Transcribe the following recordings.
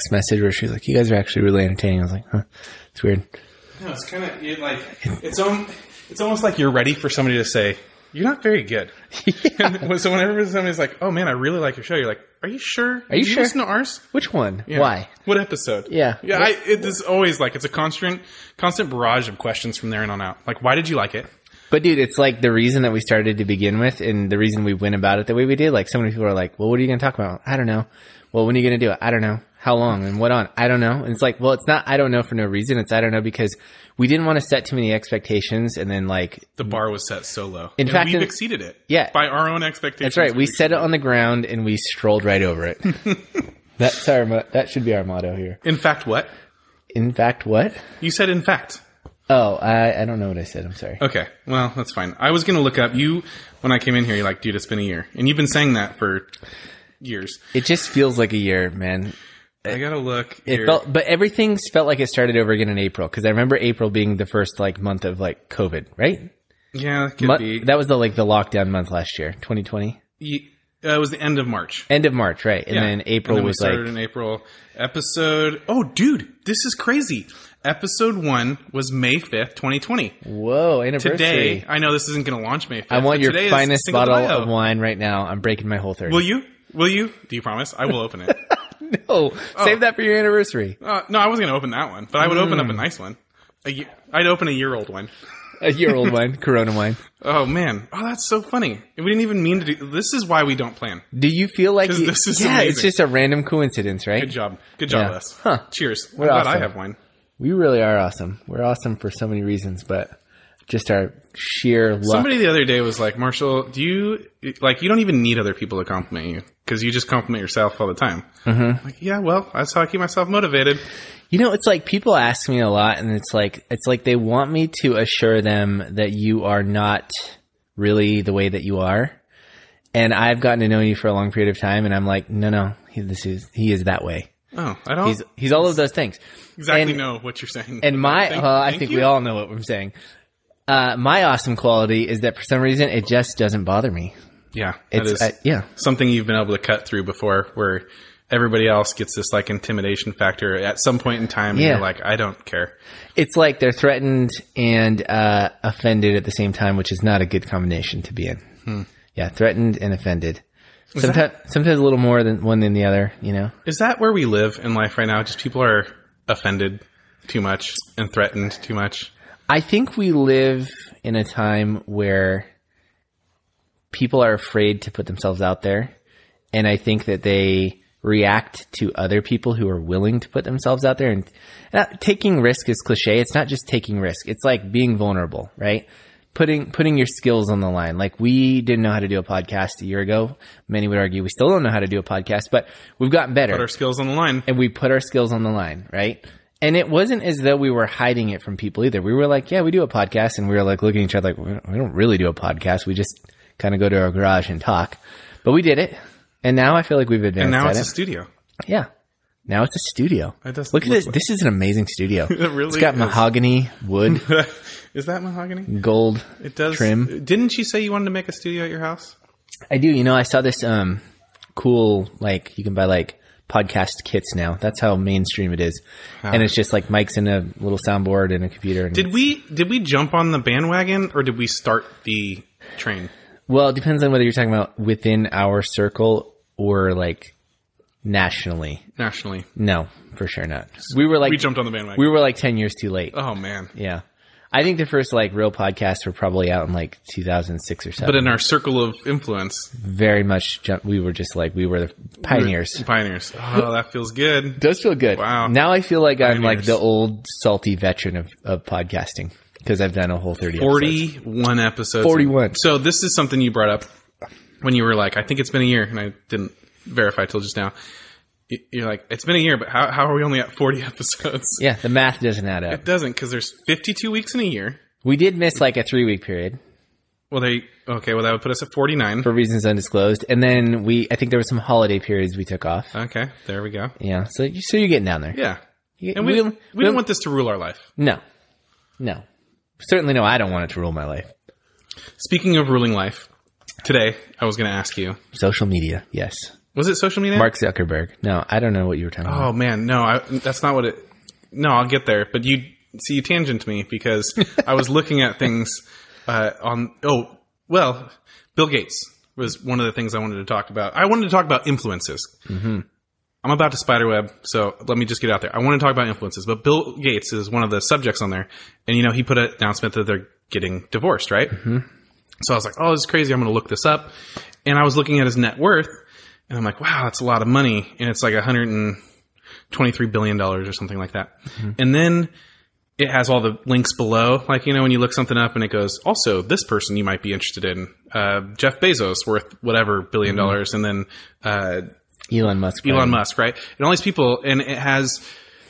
text message where she's like, "You guys are actually really entertaining." I was like, "Huh, it's weird." No, it's kind of like it's om- it's almost like you're ready for somebody to say you're not very good. And so whenever somebody's like, "Oh man, I really like your show," you're like, "Are you sure? Are you Did sure? listen to ours? Which one? Yeah. Why? What episode? Yeah. yeah. I, it is always like it's a constant constant barrage of questions from there and on out. Like, why did you like it? But dude, it's like the reason that we started to begin with, and the reason we went about it the way we did. Like, so many people are like, "Well, what are you going to talk about?" I don't know. Well, when are you going to do it? I don't know. How long and what on? I don't know. And it's like, well, it's not. I don't know for no reason. It's I don't know because we didn't want to set too many expectations, and then like The bar was set so low. In And fact, we've exceeded it. Yeah. by our own expectations. That's right. We we've set it on the ground and we strolled right over it. That's our that should be our motto here. In fact, what In fact, what? you said? In fact. Oh, I, I don't know what I said. I'm sorry. Okay, well that's fine. I was gonna look up you when I came in here. You're like, dude, it's been a year, and you've been saying that for years. It just feels like a year, man. I gotta look. It here. felt, but everything's felt like it started over again in April because I remember April being the first like month of like COVID, right? yeah, that could Mo- be. that was the like the lockdown month last year, 2020, Ye- uh, it was the end of March. end of March, right? And Yeah. then April And then was started like in April. Episode. Oh, dude, this is crazy. Episode one was May fifth, 2020. whoa anniversary. Today, I know this isn't going to launch May 5th. I want your finest bottle of wine right now. I'm breaking my whole third. Will you? Will you? Do you promise? I will open it. Oh, save that for your anniversary. uh, no, I wasn't going to open that one, but I would open Mm. up a nice one. A year, I'd open a year old one. A year old wine, Corona wine. Oh man! Oh, that's so funny. We didn't even mean to do. This is why we don't plan. Do you feel like you, this is yeah, it's just a random coincidence, right? Good job. Good job, Yeah. Les. Huh. Cheers. We're I'm glad I have one. We really are awesome. We're awesome for so many reasons, but just our sheer luck. Somebody the other day was like, Marshall, do you like you don't even need other people to compliment you because you just compliment yourself all the time. Mm-hmm. Like, yeah, well, that's how I keep myself motivated. You know, it's like people ask me a lot, and it's like it's like they want me to assure them that you are not really the way that you are. And I've gotten to know you for a long period of time, and I'm like, no, no, he, this is he is that way. Oh, I don't He's he's all of those things. exactly and- know what you're saying. And my, Thank- I think you. we all know what I'm saying. Uh, my awesome quality is that for some reason it just doesn't bother me. yeah, It's is uh, yeah, something you've been able to cut through before, where everybody else gets this like intimidation factor at some point in time. And Yeah. you're like, I don't care. it's like they're threatened and uh, offended at the same time, which is not a good combination to be in. Hmm. Yeah, threatened and offended. Sometimes, sometimes a little more than one than the other. You know, Is that where we live in life right now? Just people are offended too much and threatened too much. I think we live in a time where people are afraid to put themselves out there, and I think that they react to other people who are willing to put themselves out there. And uh, taking risk is cliche. It's not just taking risk. It's like being vulnerable, right? Putting putting your skills on the line. Like we didn't know how to do a podcast a year ago. Many would argue we still don't know how to do a podcast, but we've gotten better Put our skills on the line. and we put our skills on the line, right? And it wasn't as though we were hiding it from people either. We were like, yeah, we do a podcast. And we were like looking at each other like, we don't- really do a podcast. We just kind of go to our garage and talk. But we did it. And now I feel like we've advanced And now it's a studio. yeah. Now it's a studio. It does Look at this. like- This is an amazing studio. It really It's got is. mahogany, wood, is that mahogany? gold It does. trim. Didn't you say you wanted to make a studio at your house? I do. You know, I saw this um cool like you can buy like podcast kits now. That's how mainstream it is. And it's just like mics and a little soundboard and a computer. And Did we did we jump on the bandwagon or did we start the train? Well, it depends on whether you're talking about within our circle or like nationally. Nationally, No, for sure not. We were like we jumped on the bandwagon. we were like 10 years too late. oh man! Yeah. I think the first like real podcasts were probably out in like 2006 or 7. But in our circle of influence, very much jump, we were just like we were the pioneers. pioneers. Oh, that feels good. does feel good. Wow. Now I feel like I'm like the old salty veteran of, of podcasting because I've done a whole 30 episodes. Forty-one episodes. 41. So this is something you brought up when you were like, "I think it's been a year," and I didn't verify till just now. You're like, "It's been a year, but how how are we only at forty episodes?" Yeah, the math doesn't add up. It doesn't because there's fifty-two weeks in a year. We did miss like a 3 week period. Well, they okay. Well, that would put us at forty-nine. for reasons undisclosed. And then we, I think there were some holiday periods we took off. Okay, there we go. Yeah, so you, so you're getting down there. Yeah, You- and we we- we, we- don't want this to rule our life. No, no, certainly no. I don't want it to rule my life. Speaking of ruling life, today I was going to ask you Social media, yes. Was it social media? Mark Zuckerberg. No, I don't know what you were talking about. Oh man, no, I, that's not what it. No, I'll get there. But you see, you tangent me because I was looking at things uh, on. Oh, well, Bill Gates was one of the things I wanted to talk about. I wanted to talk about influences. Mm-hmm. I'm about to spiderweb, so let me just get out there. I want to talk about influences, but Bill Gates is one of the subjects on there, and you know he put an announcement that they're getting divorced, right? Mm-hmm. So I was like, "Oh, this is crazy! I'm going to look this up," and I was looking at his net worth, and I'm like, "Wow, that's a lot of money," and it's like 123 billion dollars or something like that. Mm-hmm. And then it has all the links below, like you know when you look something up and it goes, also this person you might be interested in, uh, Jeff Bezos worth whatever 1000000000 Mm-hmm. dollars, and then uh, Elon Musk. Elon probably. Musk, right? And all these people, and it has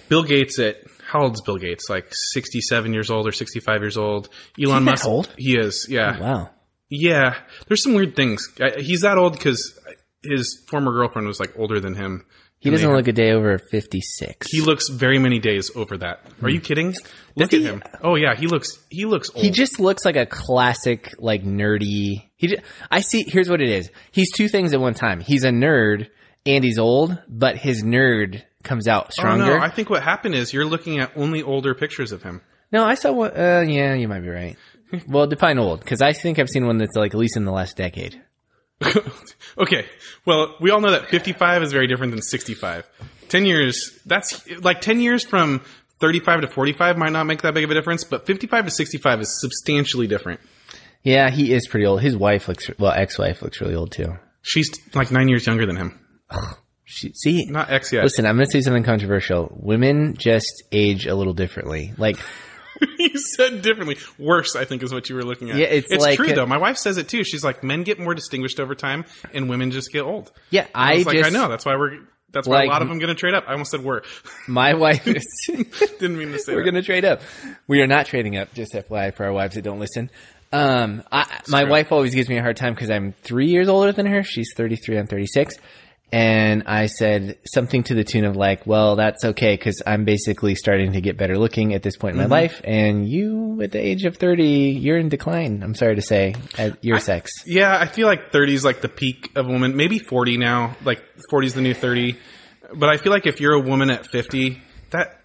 Bill Gates at how old is Bill Gates? Like sixty-seven years old or sixty-five years old. Elon Musk, old? he is, yeah, Wow. yeah. There's some weird things. I- He's that old because his former girlfriend was like older than him. He doesn't look a day over 56. He looks very many days over that. Are you kidding? Look at he- him. Oh yeah, he looks. He looks old. He just looks like a classic, like nerdy. He, ju- I see. Here's what it is. He's two things at one time. He's a nerd and he's old, but his nerd comes out Oh, stronger. no, I think what happened is you're looking at only older pictures of him. No, I saw one. Uh, yeah, you might be right. well, define old because I think I've seen one that's like at least in the last decade. okay. Well, we all know that 55 is very different than 65. 10 years, that's like 10 years from 35 to 45 might not make that big of a difference, but 55 to 65 is substantially different. Yeah, he is pretty old. His wife looks well. Ex-wife looks really old too. She's like nine years younger than him. She, see, Not ex yet. listen, I'm going to say something controversial. Women just age a little differently. Like, you said differently. Worse, I think, is what you were looking at. Yeah, it's like- true though. My wife says it too. She's like, men get more distinguished over time, and women just get old. yeah, I I, was like, just I know. That's why we're. That's why Like- a lot of them going to trade up. I almost said we're. my wife is. Didn't mean to say We're gonna trade up. We are not trading up. Just FYI for our wives that don't listen. Um, I, my wife always gives me a hard time because I'm three years older than her. She's 33. I'm 36. And I said something to the tune of like, "Well, that's okay because I'm basically starting to get better looking at this point in Mm-hmm. my life, and you, at the age of 30, you're in decline. I'm sorry to say, at your sex. Yeah, I feel like 30 is like the peak of a woman. Maybe 40 now. Like 40 is the new 30. But I feel like if you're a woman at 50, that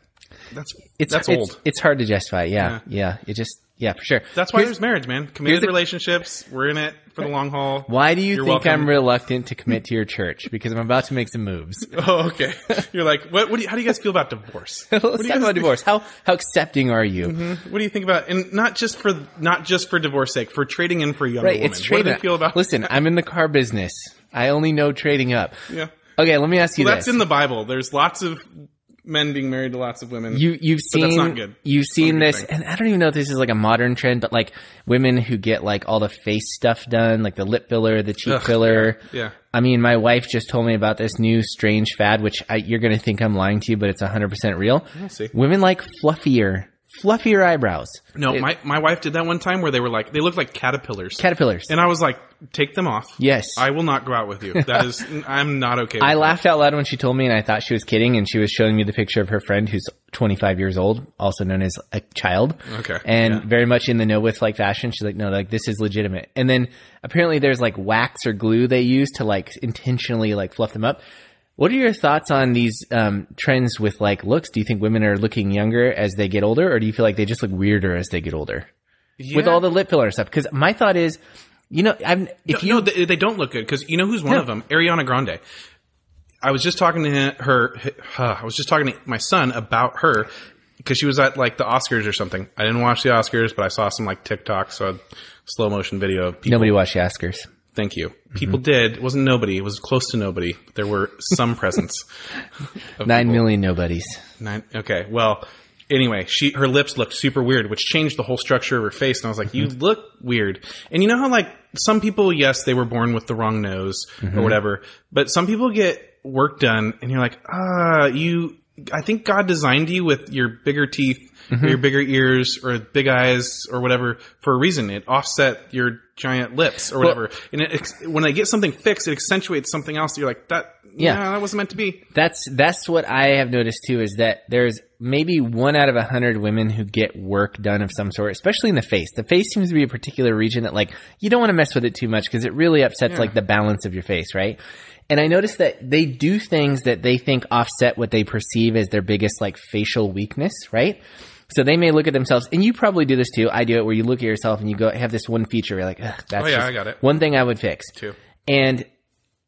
that's It's that's it's, old. It's hard to justify. Yeah, yeah. It just yeah, for sure. That's why Here's- there's marriage, man. Committed the- relationships. We're in it for the long haul. Why do you You're think welcome. I'm reluctant to commit to your church? Because I'm about to make some moves. Oh, okay. You're like, what? what do you, how do you guys feel about divorce? Let's What do you talk about think- divorce. How how accepting are you? Mm-hmm. What do you think about, and not just for not just for divorce sake, for trading in for a younger Right, woman? it's What do trading. they feel about? Listen, I'm in the car business. I only know trading up. yeah, Okay, let me ask you well, that's this. in the Bible. There's lots of men being married to lots of women. you you've seen that's not good. you've seen not a good this, thing. and I don't even know if this is like a modern trend, but like women who get like all the face stuff done, like the lip filler, the cheek Ugh, filler. yeah. I mean, my wife just told me about this new strange fad, which I, you're going to think I'm lying to you, but it's 100% real. We'll see. Women like fluffier, fluffier eyebrows. No, It- my my wife did that one time where they were like they looked like caterpillars, caterpillars. and I was like, take them off. yes. I will not go out with you. That is, I'm not okay. With I that. laughed out loud when she told me, and I thought she was kidding. And she was showing me the picture of her friend, who's 25 years old, also known as a child, Okay, and yeah. very much in the know with like fashion. She's like, no, like this is legitimate. And then apparently there's like wax or glue they use to like intentionally like fluff them up. What are your thoughts on these um, trends with like looks? Do you think women are looking younger as they get older, or do you feel like they just look weirder as they get older with all the lip filler stuff? Because my thought is, you know, I'm if no, you no, they, they don't look good because you know who's one No. of them? Ariana Grande. I was just talking to her. I was just talking to my son about her because she was at like the Oscars or something. I didn't watch the Oscars, but I saw some like TikTok, so slow motion video of people. nobody watched the Oscars. Thank you. Mm-hmm. People did. It wasn't nobody. It was close to nobody. There were some presence. of Nine people. million nobodies. Nine. Okay. Well, anyway, she her lips looked super weird, which changed the whole structure of her face. And I was like, you mm-hmm. look weird. And you know how like some people, yes, they were born with the wrong nose or mm-hmm. whatever, but some people get work done, and you're like, ah, you. I think God designed you with your bigger teeth, or your bigger ears, or big eyes, or whatever for a reason. It offset your giant lips or whatever. and it, when they get something fixed, it accentuates something else. You're like, that, Yeah. yeah, that wasn't meant to be. That's that's what I have noticed too. Is that there's maybe one out of a hundred women who get work done of some sort, especially in the face. The face seems to be a particular region that like you don't want to mess with it too much because it really upsets like the balance of your face, right? And I noticed that they do things that they think offset what they perceive as their biggest like facial weakness, right? So they may look at themselves, and you probably do this too. I do it where you look at yourself and you go have this one feature. You're like, Ugh, that's Oh, yeah, I got it. one thing I would fix. Too. And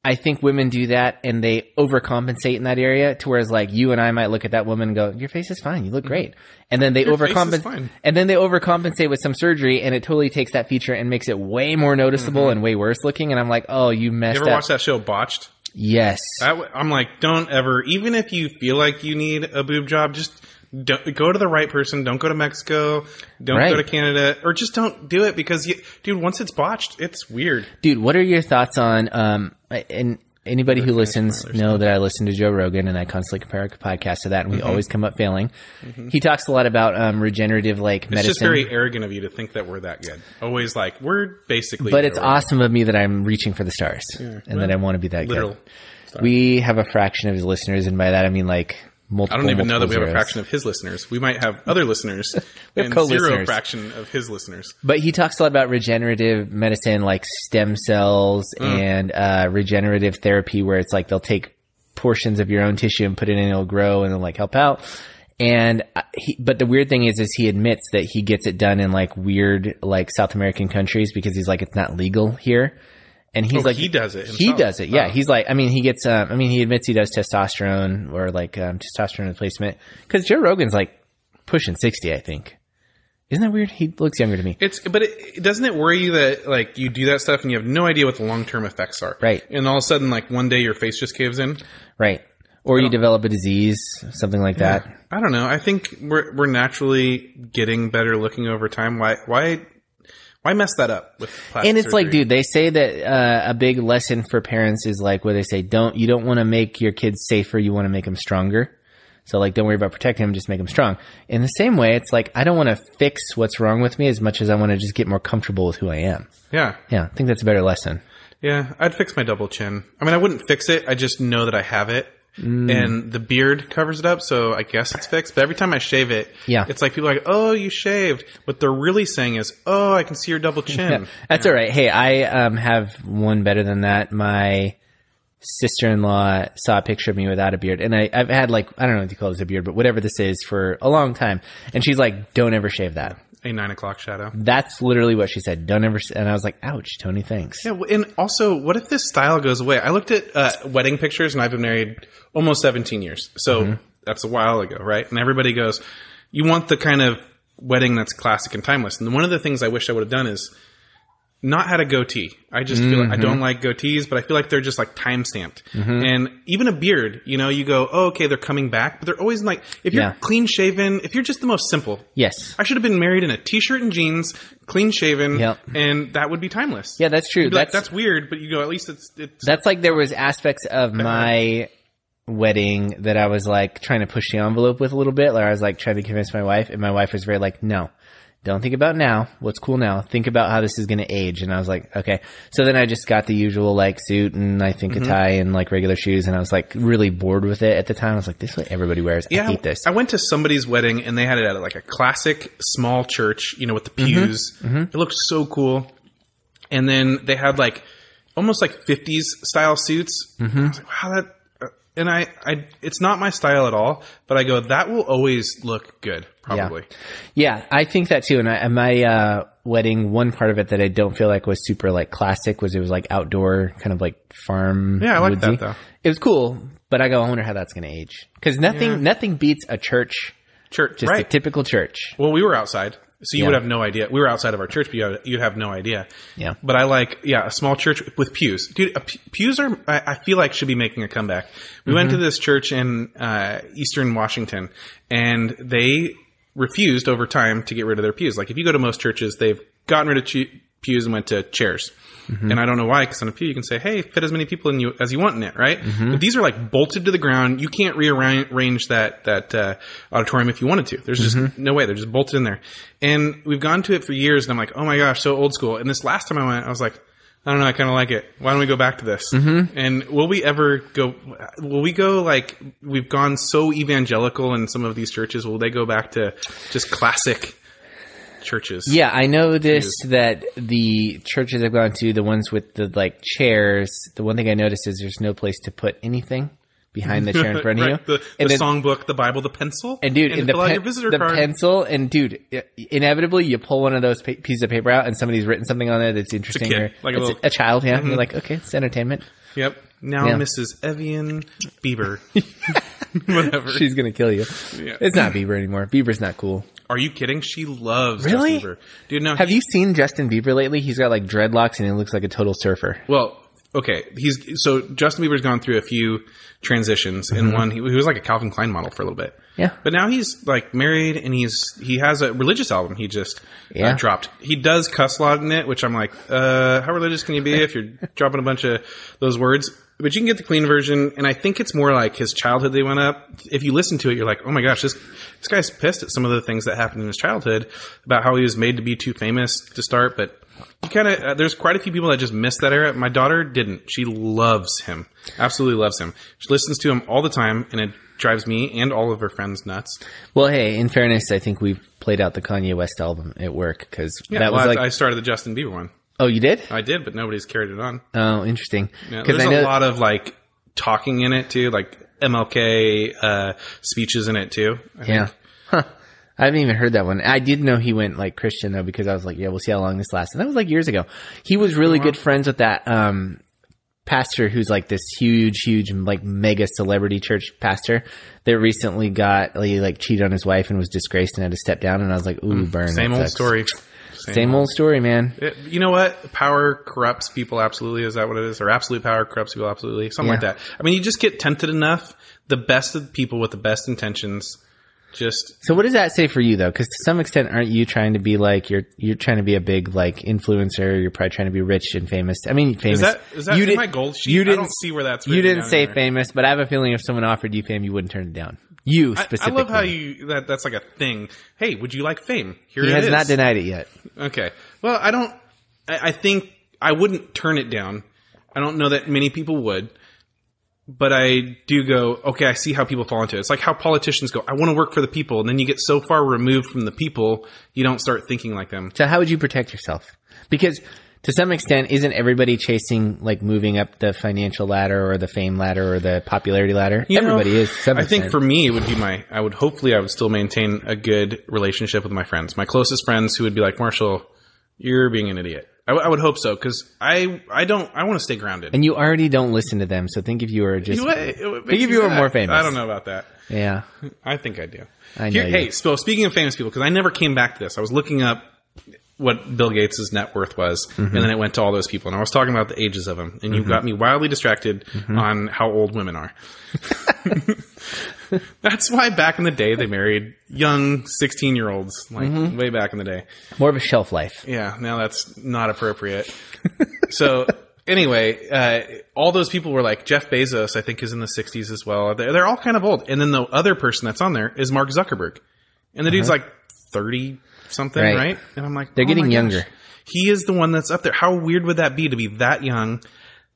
I think women do that and they overcompensate in that area to whereas like you and I might look at that woman and go, your face is fine. You look great. And then they Mm-hmm. Your overcompensate and then they overcompensate with some surgery and it totally takes that feature and makes it way more noticeable and way worse looking. And I'm like, oh, you messed Mm-hmm. You ever up. watch that show Botched? yes. W- I'm like, don't ever, even if you feel like you need a boob job, just don't go to the right person. Don't go to Mexico. Don't Right. go to Canada, or just don't do it because, you, dude, once it's botched, it's weird. Dude, what are your thoughts on um and anybody who listens know that I listen to Joe Rogan and I constantly compare our podcast to that and we Mm-hmm. always come up failing. He talks a lot about um regenerative like It's medicine. just very arrogant of you to think that we're that good. Always like we're basically, but it's awesome of me that I'm reaching for the stars and that I want to be that Literal. good. We have a fraction of his listeners, and by that I mean like multiple. I don't even know that we have a fraction of his listeners. We might have other listeners We have and zero fraction of his listeners. But he talks a lot about regenerative medicine, like stem cells Mm. and uh, regenerative therapy, where it's like they'll take portions of your own tissue and put it in, and it'll grow and it'll like help out. And uh, he, but the weird thing is, is he admits that he gets it done in like weird, like South American countries because he's like it's not legal here. And he's Oh, like, he does it He does it. Yeah, Oh. he's like, I mean, he gets. Um, I mean, he admits he does testosterone or like um, testosterone replacement because Joe Rogan's like pushing sixty, I think. Isn't that weird? He looks younger to me. It's but it, doesn't it worry you that like you do that stuff and you have no idea what the long term effects are, Right. And all of a sudden, like one day your face just caves in. Right. Or you develop a disease, something like that. I don't know. I think we're we're naturally getting better looking over time. Why why why mess that up with plastic And it's like, dude, they say that uh, a big lesson for parents is like where they say, don't, you don't want to make your kids safer, you want to make them stronger. So like, don't worry about protecting them, just make them strong. In the same way, it's like, I don't want to fix what's wrong with me as much as I want to just get more comfortable with who I am. yeah Yeah, I think that's a better lesson. yeah. I'd fix my double chin. I mean, I wouldn't fix it. I just know that I have it. Mm. And the beard covers it up, so I guess it's fixed. But every time I shave it, Yeah. it's like people are like, "Oh, you shaved." What they're really saying is, "Oh, I can see your double chin." That's all right. Hey, I um, have one better than that. My sister-in-law saw a picture of me without a beard, and I, I've had like I don't know what you call this a beard, but whatever this is for a long time. And she's like, "Don't ever shave that." A nine o'clock shadow. That's literally what she said. Don't ever. And I was like, "Ouch, Tony, thanks." Yeah, and also, what if this style goes away? I looked at uh, wedding pictures, and I've been married almost 17 years, so Mm-hmm. that's a while ago, right? And everybody goes, "You want the kind of wedding that's classic and timeless." And one of the things I wish I would have done is not had a goatee. I just feel like I Mm-hmm. don't like goatees, but I feel like they're just like time stamped. And even a beard, you know, you go, "Oh, okay, they're coming back," but they're always like, if you're Yeah. clean shaven, if you're just the most simple. Yes. I should have been married in a t-shirt and jeans, clean shaven, Yep. and that would be timeless. Yeah, that's true. You'd like, That's that's weird, but you go, at least it's, it's that's like there was aspects of my wedding that I was like trying to push the envelope with a little bit. Like I was like trying to convince my wife, and my wife was very like, "No, don't think about now. What's cool now? Think about how this is going to age." And I was like, "Okay." So then I just got the usual like suit and I think a tie and like regular shoes, and I was like really bored with it at the time. I was like, "This is what everybody wears. I hate this." I went to somebody's wedding and they had it at like a classic small church, you know, with the Mm-hmm. pews. It looked so cool. And then they had like almost like 50s style suits. Mm-hmm. I was like, wow, that. uh, And I, I, it's not my style at all, but I go, that will always look good, probably. Yeah, I think that too. And I, my uh, wedding, one part of it that I don't feel like was super like classic was it was like outdoor, kind of like farm. Yeah, I like that, though. It was cool, but I go, I wonder how that's going to age because nothing, Yeah. nothing beats a church, Church, just right? a typical church. Well, we were outside, so you Yeah. would have no idea. We were outside of our church, but you have, you'd have no idea. Yeah. But I like, yeah, a small church with pews, dude. P- pews are, I, I feel like, should be making a comeback. We went Mm-hmm. to this church in uh, Eastern Washington, and they refused over time to get rid of their pews. Like if you go to most churches, they've gotten rid of che- pews and went to chairs. Mm-hmm. And I don't know why, because on a pew you can say, "Hey, fit as many people in you as you want in it," right? Mm-hmm. But these are like bolted to the ground. You can't rearrange that that uh, auditorium if you wanted to. There's just Mm-hmm. no way. They're just bolted in there. And we've gone to it for years, and I'm like, "Oh my gosh, so old school." And this last time I went, I was like, "I don't know, I kind of like it. Why don't we go back to this?" Mm-hmm. And will we ever go? Will we go like we've gone so evangelical in some of these churches? Will they go back to just classic? churches. Yeah, I noticed that the churches I've gone to, the ones with the like chairs, the one thing I noticed is there's no place to put anything behind the chair in front of right. you. The, and the then- songbook, the Bible, the pencil, and dude, and and the, pen- visitor the card. pencil, and dude, inevitably you pull one of those pa- pieces of paper out, and somebody's written something on there that's interesting. kid, or like a it's little- a child, yeah. Mm-hmm. You're like, okay, it's entertainment. Yep. Now Yeah. Mrs. Evian Bieber. Whatever. She's gonna kill you. Yeah. It's not Bieber anymore. Bieber's not cool. Are you kidding? She loves Really? Justin Bieber. Dude, no. Have he- you seen Justin Bieber lately? He's got like dreadlocks and he looks like a total surfer. Well, okay. He's so Justin Bieber's gone through a few transitions. In one, he, he was like a Calvin Klein model for a little bit. Mm-hmm. Yeah. But now he's like married and he's he has a religious album he just Yeah. uh, dropped. He does cuss a lot in it, which I'm like, uh, how religious can you be if you're dropping a bunch of those words? But you can get the clean version, and I think it's more like his childhood. They went up. If you listen to it, you're like, oh my gosh, this this guy's pissed at some of the things that happened in his childhood about how he was made to be too famous to start. But you kind of uh, there's quite a few people that just missed that era. My daughter didn't. She loves him, absolutely loves him. She listens to him all the time, and it drives me and all of her friends nuts. Well, hey, in fairness, I think we've played out the Kanye West album at work because Yeah, that well, was I- like, I started the Justin Bieber one. oh, you did? I did, but nobody's carried it on. Oh, interesting. Yeah, there's know a lot of like talking in it too, like MLK uh, speeches in it too. I yeah. Huh. I haven't even heard that one. I did know he went like Christian though because I was like, yeah, we'll see how long this lasts. And that was like years ago. He was really good friends with that um, pastor who's like this huge, huge, like mega celebrity church pastor that recently got he like cheated on his wife and was disgraced and had to step down. And I was like, ooh, burn. Mm, Same old sucks. story. Same old story, man. It- you know what? Power corrupts people. Absolutely, is that what it is? Or absolute power corrupts people. Absolutely, something like that. I mean, you just get tempted enough. The best of people with the best intentions, just So what does that say for you though? Because to some extent, aren't you trying to be like you're you're trying to be a big like influencer? You're probably trying to be rich and famous. I mean, famous. is that is that you didn't- my gold sheet? You didn't. don't see where that's. you didn't say anywhere. famous, but I have a feeling if someone offered you fame, you wouldn't turn it down. You I, I love how you that that's like a thing. Hey, would you like fame? Here He has is. not denied it yet. Okay. Well, I don't. I, I think I wouldn't turn it down. I don't know that many people would, but I do go. Okay, I see how people fall into it. It's like how politicians go. I want to work for the people, and then you get so far removed from the people, you don't start thinking like them. So how would you protect yourself? Because to some extent, isn't everybody chasing like moving up the financial ladder or the fame ladder or the popularity ladder? You know, everybody is. To some I think for me, it would be my. I would hopefully I would still maintain a good relationship with my friends, my closest friends, who would be like Marshall, you're being an idiot. I, w- I would hope so because I I don't I want to stay grounded. and you already don't listen to them. So think if you were just You know what? It- think if you were sad. more famous. I don't know about that. Yeah. I think I do. I know Here- hey, so speaking of famous people, because I never came back to this, I was looking up what Bill Gates' net worth was, Mm-hmm. and then it went to all those people, and I was talking about the ages of them, and you got me wildly distracted Mm-hmm. on how old women are. That's why back in the day they married young sixteen-year-olds, like Mm-hmm. way back in the day. More of a shelf life. Yeah, now that's not appropriate. so anyway, uh, all those people were like Jeff Bezos. I think is in the 60s as well. They're, they're all kind of old. And then the other person that's on there is Mark Zuckerberg, and the dude's like 30 something, Uh-huh. Right. right? And I'm like, They're oh getting my gosh. younger. He is the one that's up there. How weird would that be to be that young?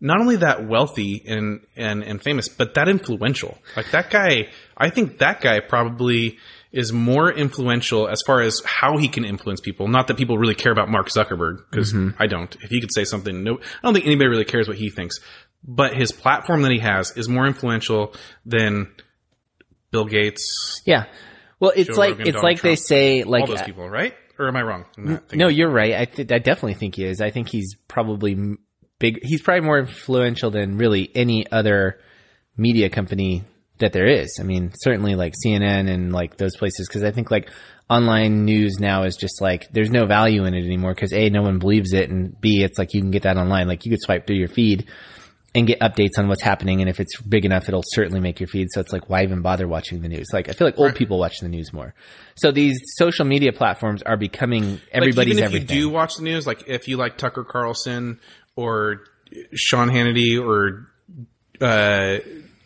Not only that wealthy and, and, and famous, but that influential. Like that guy, I think that guy probably is more influential as far as how he can influence people. Not that people really care about Mark Zuckerberg, because Mm-hmm. I don't. If he could say something, no, I don't think anybody really cares what he thinks. But his platform that he has is more influential than Bill Gates, Yeah. Well, it's Joe like Rogan, it's Donald like they say like all those people, right? Or am I wrong? in that thinking? No, you're right. I th- I definitely think he is. I think he's probably big. He's probably more influential than really any other media company that there is. I mean, certainly like CNN and like those places because I think like online news now is just like there's no value in it anymore because a no one believes it and b it's like you can get that online. Like you could swipe through your feed and get updates on what's happening. And if it's big enough, it'll certainly make your feed. So it's like, why even bother watching the news? Like, I feel like old people watch the news more. So these social media platforms are becoming everybody's like even if everything. you do watch the news, like if you like Tucker Carlson or Sean Hannity or uh,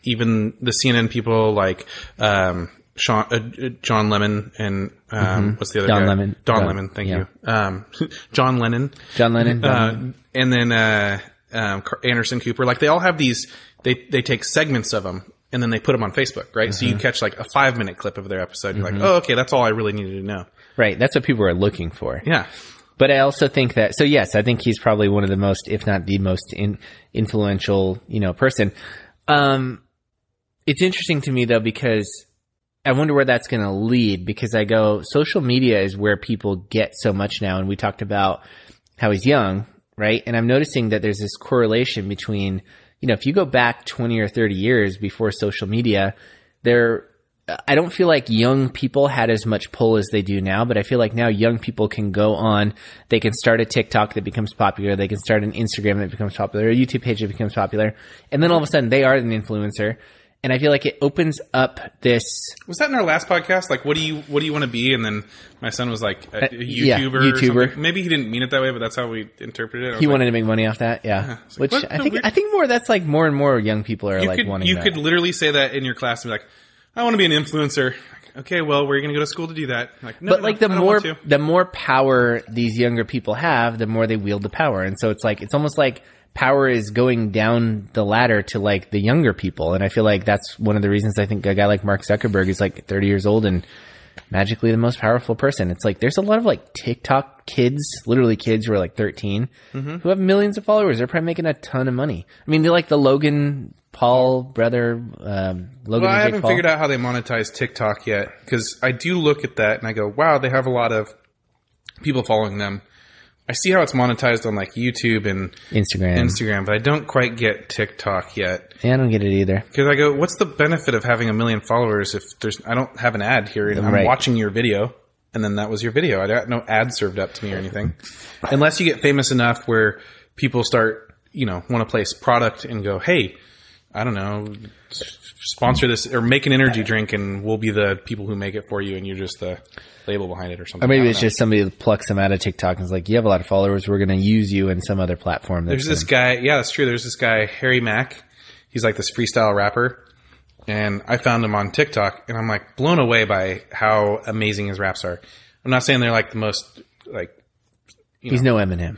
even the CNN people like um, Sean, uh, John Lemon and um, what's the other Don guy? Lemon. Don, Lemon. Thank yeah. you. Um, John Lennon. John Lennon. John Uh, and then uh, um, Anderson Cooper. Like they all have these. They they take segments of them and then they put them on Facebook, right? So Mm-hmm. you catch like a five minute clip of their episode. You're like, oh, okay, that's all I really needed to know. Right. That's what people are looking for. Yeah. But I also think that, so yes, I think he's probably one of the most, if not the most in, influential, you know, person. Um, it's interesting to me though, because I wonder where that's going to lead because I go, social media is where people get so much now. And we talked about how he's young, right? And I'm noticing that there's this correlation between, you know, if you go back 20 or 30 years before social media, there, I don't feel like young people had as much pull as they do now, but I feel like now young people can go on, they can start a TikTok that becomes popular, they can start an Instagram that becomes popular, a YouTube page that becomes popular, and then all of a sudden they are an influencer. And I feel like it opens up this Was that in our last podcast? Like, what do you what do you want to be? And then my son was like a, a Uh, yeah, YouTuber. or YouTuber. something. Maybe he didn't mean it that way, but that's how we interpreted it. He like, wanted to make money off that, yeah. It's like, Which I think weird- I think more that's like more and more young people are you like could wanting you that. You could literally say that in your class and be like, I want to be an influencer. Okay, well, where are you going to go to school to do that? Like, no, but no, like the more the more power these younger people have, the more they wield the power. And so it's like it's almost like power is going down the ladder to like the younger people. And I feel like that's one of the reasons I think a guy like Mark Zuckerberg is like 30 years old and magically the most powerful person. It's like there's a lot of like TikTok kids, literally kids who are like 13 Mm-hmm. who have millions of followers. They're probably making a ton of money. I mean, they're like the Logan Paul brother, um, Logan Well, I haven't Paul. figured out how they monetize TikTok yet because I do look at that and I go, wow, they have a lot of people following them. I see how it's monetized on like YouTube and Instagram. Instagram, but I don't quite get TikTok yet. yeah, I don't get it either. Because I go, what's the benefit of having a million followers if there's I don't have an ad here and I'm watching your video and then that was your video. I got no ad served up to me or anything. Unless you get famous enough where people start, you know, want to place product and go, hey, I don't know, sponsor this or make an energy drink and we'll be the people who make it for you and you're just the label behind it or something. Or maybe it's know. just somebody that plucks them out of TikTok and is like, you have a lot of followers. We're going to use you in some other platform. There's this guy. Yeah, that's true. There's this guy, Harry Mack. He's like this freestyle rapper. And I found him on TikTok and I'm like blown away by how amazing his raps are. I'm not saying they're like the most, like, he's no Eminem.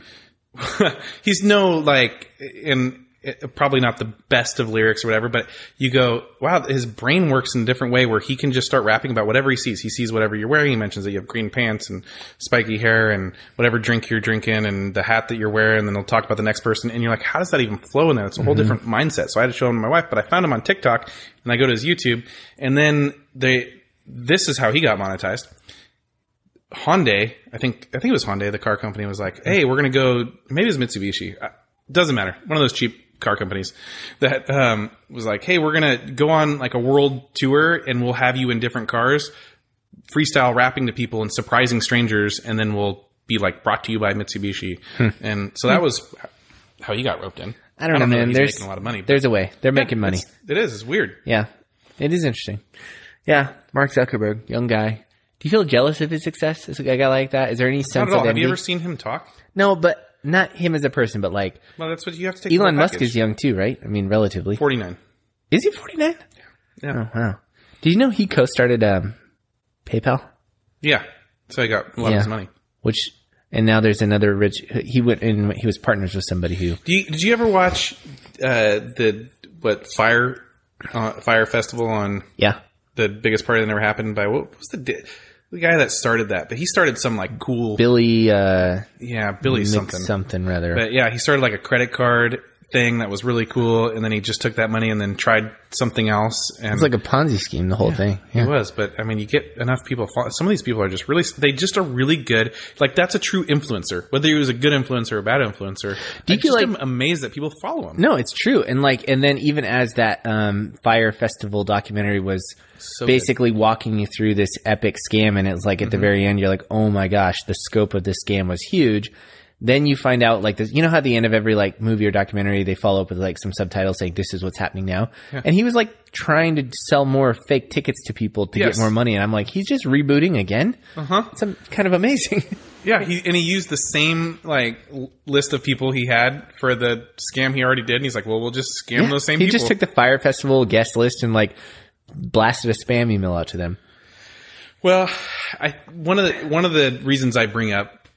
he's no, like, probably not the best of lyrics or whatever, but you go, wow, his brain works in a different way where he can just start rapping about whatever he sees. He sees whatever you're wearing. He mentions that you have green pants and spiky hair and whatever drink you're drinking and the hat that you're wearing. And then he'll talk about the next person. And you're like, how does that even flow in there? It's a whole different mindset. So I had to show him to my wife, but I found him on TikTok and I go to his YouTube and then they, this is how he got monetized. Hyundai, I think, I think it was Hyundai, the car company was like, Hey, we're going to go, maybe it was Mitsubishi. Uh, Doesn't matter. One of those cheap car companies that, um, was like, Hey, we're going to go on like a world tour and we'll have you in different cars, freestyle rapping to people and surprising strangers. And then we'll be like brought to you by Mitsubishi. And so that was how you got roped in. I don't, know, man. There's making a lot of money. There's a way. They're making money. It's- It is. Weird. Yeah, it is interesting. Yeah, Mark Zuckerberg, young guy. Do you feel jealous of his success as a guy like that? Is there any Not sense at all. of Have you ever seen him talk? no, but not him as a person, but like Well, that's what you have to take. Elon Musk is young too, right? I mean, relatively. 49. Is he 49? Yeah. Oh, wow. Did you know he co-started um, PayPal? Yeah. So he got a lot Yeah. of his money. Which, and now there's another rich. He went and he was partners with somebody who. Do you, did you ever watch uh, the what fire uh, Fyre Festival on Yeah, the biggest party that never happened by what was the the guy that started that? But he started some like cool Billy uh, yeah Billy something. something rather. But yeah, he started like a credit card thing that was really cool, and then he just took that money and then tried something else. And it's like a Ponzi scheme, the whole thing. It was, but I mean, you get enough people. Follow, some of these people are just really, they just are really good. Like that's a true influencer. Whether he was a good influencer or a bad influencer, Do you feel just like- am amazed that people follow him. No, it's true. And like, and then even as that um, Fyre Festival documentary was So basically walking you through this epic scam, and it's like at the very end, you're like, oh my gosh, the scope of this scam was huge. Then you find out like this, you know how at the end of every like movie or documentary, they follow up with like some subtitles saying this is what's happening now. And he was like trying to sell more fake tickets to people to Yes. get more money. And I'm like, he's just rebooting again. Uh huh. It's um, kind of amazing. Yeah, he, and he used the same like list of people he had for the scam he already did. And he's like, well, we'll just scam those same people. he people. just took the Fyre Festival guest list and like blasted a spam email out to them. Well, I one of the one of the reasons I bring up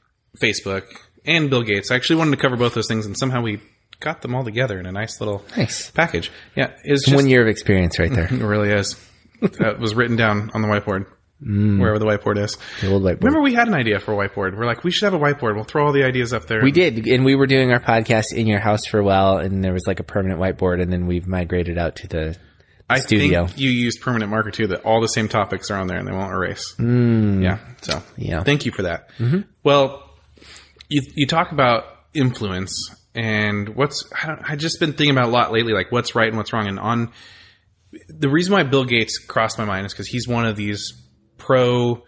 Facebook and Bill Gates, I actually wanted to cover both those things, and somehow we got them all together in a nice little Nice. package. Yeah, it's just One year of experience right there. it really is. that was written down on the whiteboard. wherever the whiteboard is. The old whiteboard. Remember, we had an idea for a whiteboard. We're like, we should have a whiteboard. We'll throw all the ideas up there. We did, and we were doing our podcast in your house for a while, and there was like a permanent whiteboard, and then we've migrated out to the I studio. think you used permanent marker too. That all the same topics are on there and they won't erase. Yeah. So Mm. Yeah. thank you for that. Well, you you talk about influence and what's I, don't, I just been thinking about a lot lately, like what's right and what's wrong. And on the reason why Bill Gates crossed my mind is because he's one of these pro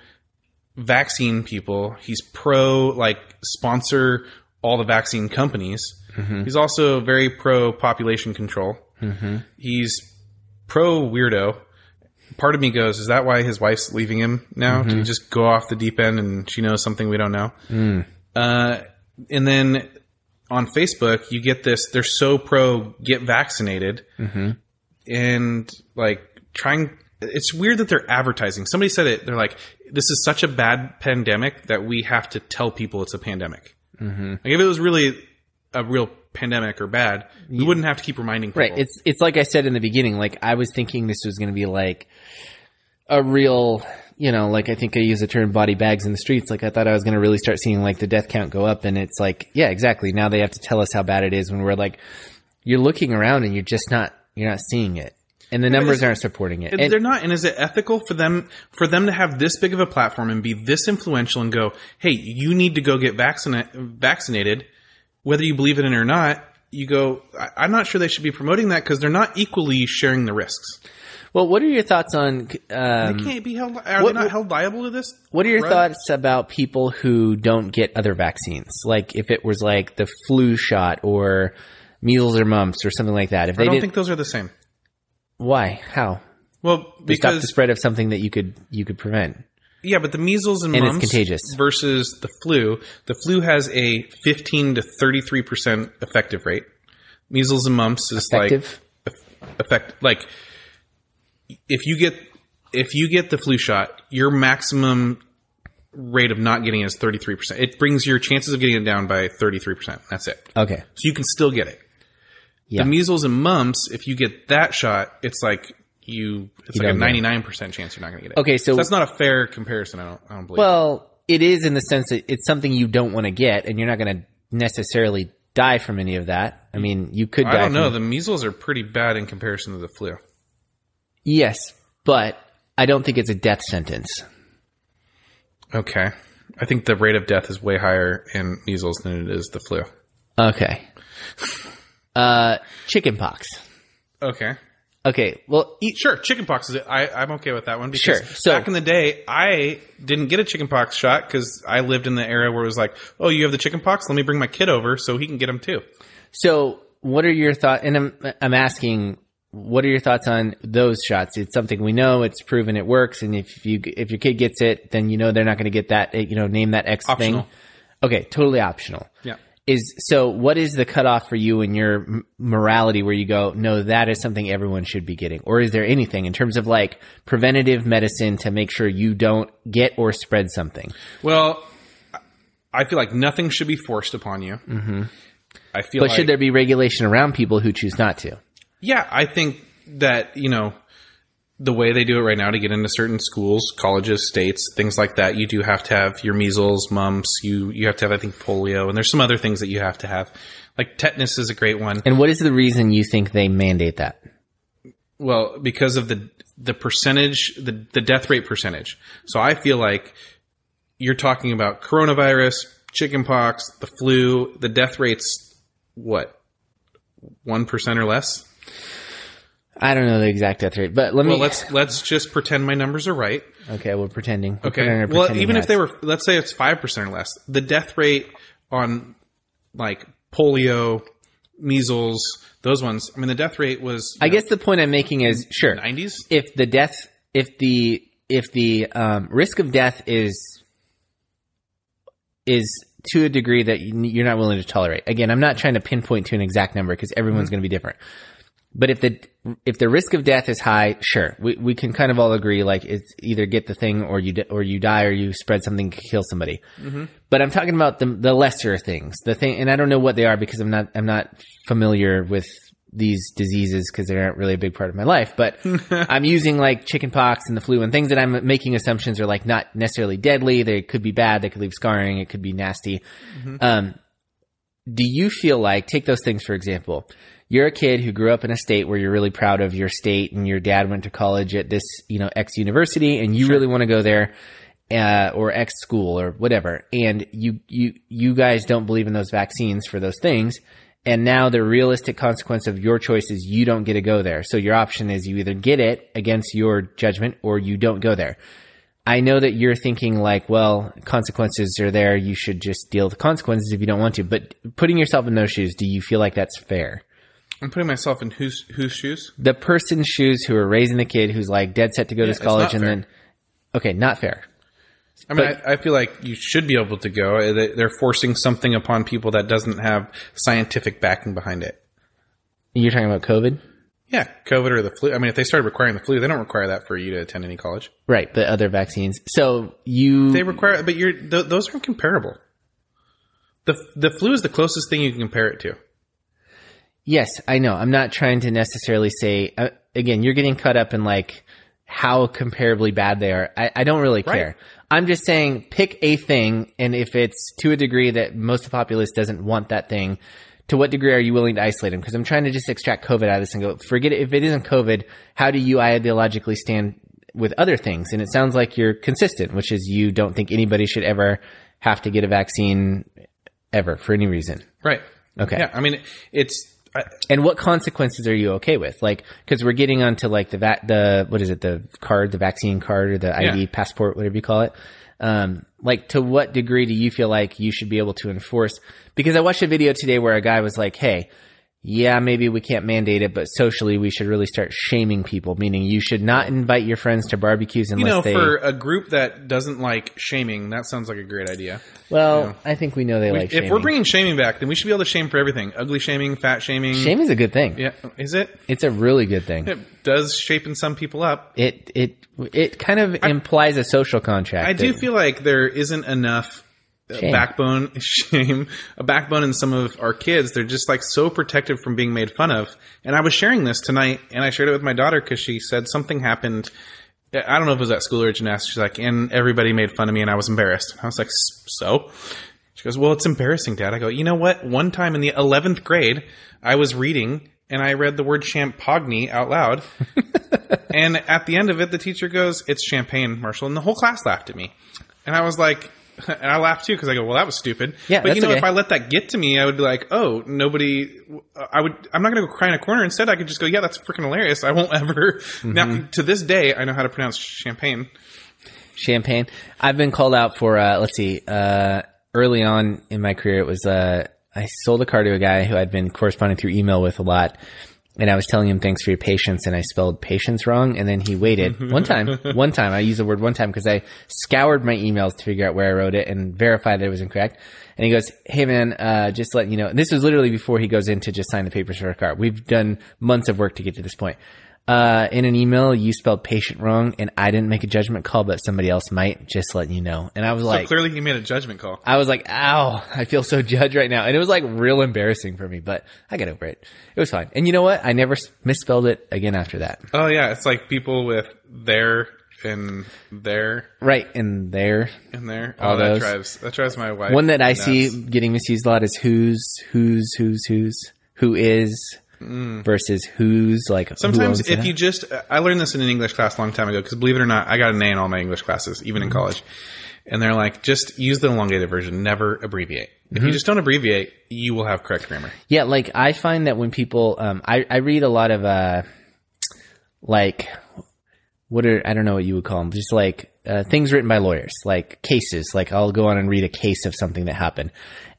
vaccine people. He's pro like sponsor all the vaccine companies. Mm-hmm. He's also very pro population control. Mm-hmm. He's pro weirdo. Part of me goes, is that why his wife's leaving him now? Mm-hmm. Did he just go off the deep end and she knows something we don't know? Mm. Uh, and then on Facebook, you get this. They're so pro get vaccinated, and like trying. It's weird that they're advertising. Somebody said it. They're like, "This is such a bad pandemic that we have to tell people it's a pandemic." Mm-hmm. Like if it was really a real pandemic or bad, we wouldn't have to keep reminding people. Right. It's it's like I said in the beginning. Like I was thinking this was going to be like a real, you know, like I think I use the term body bags in the streets. Like I thought I was going to really start seeing like the death count go up, and it's like, yeah, exactly. Now they have to tell us how bad it is when we're like, you're looking around and you're just not you're not seeing it, and the numbers is- aren't supporting it. And they're not. And is it ethical for them for them to have this big of a platform and be this influential and go, "Hey, you need to go get vaccina- vaccinated," whether you believe in it in or not? You go. I- I'm not sure they should be promoting that because they're not equally sharing the risks. Well, what are your thoughts on? Um, They can't be held. Are what- they not held liable to this? What are your Right. thoughts about people who don't get other vaccines? Like if it was like the flu shot or measles or mumps or something like that. If I they don't didn't, think those are the same. why? How? Well, They stop the spread of something that you could you could prevent. yeah, but the measles and, And mumps contagious. versus the flu. The flu has a 15 to 33 percent effective rate. Measles and mumps is Effective? like effect like if you get if you get the flu shot, your maximum rate of not getting it is 33%. It brings your chances of getting it down by 33%. That's it. Okay. So you can still get it. Yeah. The measles and mumps, if you get that shot, it's like you it's like a don't get it. 99% chance you're not going to get it. Okay, so- that's not a fair comparison, I don't I don't believe. Well, it is in the sense that it's something you don't want to get, and you're not going to necessarily die from any of that. I mean, you could. I die don't know. The measles are pretty bad in comparison to the flu. Yes, but I don't think it's a death sentence. Okay. I think the rate of death is way higher in measles than it is the flu. Okay. Uh, chickenpox. Okay. Okay. Well, e- Sure, chickenpox is. I, I'm okay with that one because Sure, so- back in the day, I didn't get a chickenpox shot because I lived in the area where it was like, "Oh, you have the chickenpox? Let me bring my kid over so he can get them too." So, what are your thoughts? And I'm I'm asking, what are your thoughts on those shots? It's something we know, it's proven it works, and if you if your kid gets it, then you know they're not going to get that. You know, name that X Optional. thing. Okay, totally optional. Yeah. Is so. What is the cutoff for you and your m- morality where you go, no, that is something everyone should be getting, or is there anything in terms of like preventative medicine to make sure you don't get or spread something? Well, I feel like nothing should be forced upon you. Mm-hmm. I feel But like should there be regulation around people who choose not to? Yeah, I think that, you know, the way they do it right now to get into certain schools, colleges, states, things like that, you do have to have your measles, mumps, you you have to have I think polio, and there's some other things that you have to have. Like tetanus is a great one. And what is the reason you think they mandate that? Well, because of the the percentage, the the death rate percentage. So I feel like you're talking about coronavirus, chickenpox, the flu, the death rates what? 1% or less? I don't know the exact death rate, but let me. Well, let's let's just pretend my numbers are right. okay, we're pretending. We're Okay. our Well, pretending even if they were, let's say it's five percent or less, the death rate on like polio, measles, those ones. I mean, the death rate was I guess the point I'm making is sure nineties. if the death, if the if the um, risk of death is is to a degree that you- you're not willing to tolerate. Again, I'm not trying to pinpoint to an exact number because everyone's Mm-hmm. going to be different. But if the if the risk of death is high, sure, we, we can kind of all agree like it's either get the thing or you or you die or you spread something kill somebody. Mm-hmm. But I'm talking about the the lesser things, the thing, and I don't know what they are because I'm not I'm not familiar with these diseases because they aren't really a big part of my life, but I'm using like chickenpox and the flu and things that I'm making assumptions are like not necessarily deadly. They could be bad. They could leave scarring. It could be nasty. Um, do you feel like take those things for example? You're a kid who grew up in a state where you're really proud of your state, and your dad went to college at this, you know, X university, and you really want to go there, uh, or X school or whatever, and you you you guys don't believe in those vaccines for those things, and now the realistic consequence of your choice is you don't get to go there. So your option is you either get it against your judgment or you don't go there. I know that you're thinking like, well, consequences are there. You should just deal with the consequences if you don't want to. But putting yourself in those shoes, do you feel like that's fair? I'm putting myself in whose whose shoes? The person's shoes who are raising the kid who's like dead set to go to it's college not and fair. then, okay, not fair. I mean, I, I feel like you should be able to go. Uh, they- They're forcing something upon people that doesn't have scientific backing behind it. You're talking about COVID? Yeah, COVID or the flu. I mean, if they started requiring the flu, they don't require that for you to attend any college. Right, but other vaccines. So you, They require, but you're th- those aren't comparable. The the flu is the closest thing you can compare it to. Yes, I know. I'm not trying to necessarily say, uh, again, you're getting caught up in like how comparably bad they are. I, I don't really Right. care. I'm just saying pick a thing, and if it's to a degree that most of the populace doesn't want that thing, to what degree are you willing to isolate them? Because I'm trying to just extract COVID out of this and go, forget it. If it isn't COVID, how do you ideologically stand with other things? And it sounds like you're consistent, which is you don't think anybody should ever have to get a vaccine ever for any reason. Right. Okay. Yeah. I mean, it's I, And what consequences are you okay with? Like, because we're getting onto like the vac, the what is it, the card, the vaccine card, or the ID Yeah. passport, whatever you call it. Um, like, to what degree do you feel like you should be able to enforce? Because I watched a video today where a guy was like, "Hey, yeah, maybe we can't mandate it, but socially we should really start shaming people. Meaning, you should not invite your friends to barbecues unless you know, they. for a group that doesn't like shaming, that sounds like a great idea. well, I think we know they like if shaming. we're bringing shaming back, then we should be able to shame for everything: ugly shaming, fat shaming. Shaming's a good thing. Yeah, is it? It's a really good thing. It does shaping some people up. It it it kind of implies a social contract. I do feel like there isn't enough Shame. backbone shame a backbone in some of our kids. They're just like so protected from being made fun of. And i was sharing this tonight and i shared it with my daughter because she said something happened. I don't know if it was at school or gymnastics. She's like and everybody made fun of me and i was embarrassed. I was like so? She goes well it's embarrassing dad. I go you know what? One time in the 11th grade i was reading and i read the word champagne out loud. And at the end of it, the teacher goes, "It's champagne, Marshall," and the whole class laughed at me. And I was like, and I laugh too because I go, "Well, that was stupid." Yeah, but you know, okay. if I let that get to me, I would be like, "Oh, nobody." I would. I'm not going to go cry in a corner. Instead, I could just go, "Yeah, that's freaking hilarious." I won't ever. Mm-hmm. Now, to this day, I know how to pronounce champagne. champagne. I've been called out for uh, let's see, uh, early on in my career, it was uh, I sold a car to a guy who I'd been corresponding through email with a lot, and I was telling him thanks for your patience, and I spelled patience wrong, and then he waited one time. One time, I used the word one time because I scoured my emails to figure out where I wrote it and verify that it was incorrect. And he goes, "Hey man, uh, just letting you know." This was literally before he goes in to just sign the papers for a car. We've done months of work to get to this point. Uh, in an email, you spelled patient wrong, and I didn't make a judgment call, but somebody else might. Just letting you know. And I was So like, clearly, he made a judgment call. I was like, ow, I feel so judged right now. And it was like real embarrassing for me, but I got over it. It was fine. And you know what? I never misspelled it again after that. Oh yeah, it's like people with their and their Right. And there, and their. All Oh, that those. drives that drives my wife. one that I nuts. see getting misused a lot is who's, who's, who's, who's, who is versus who's like, Mm. Sometimes if that. you just, I learned this in an English class a long time ago because believe it or not, I got an A in all my English classes, even in college. And they're like, just use the elongated version, never abbreviate. If Mm-hmm. you just don't abbreviate, you will have correct grammar. Yeah, like I find that when people, um, I, I read a lot of, uh, like, what are, I don't know what you would call them, just like, uh, things written by lawyers, like cases. Like I'll go on and read a case of something that happened.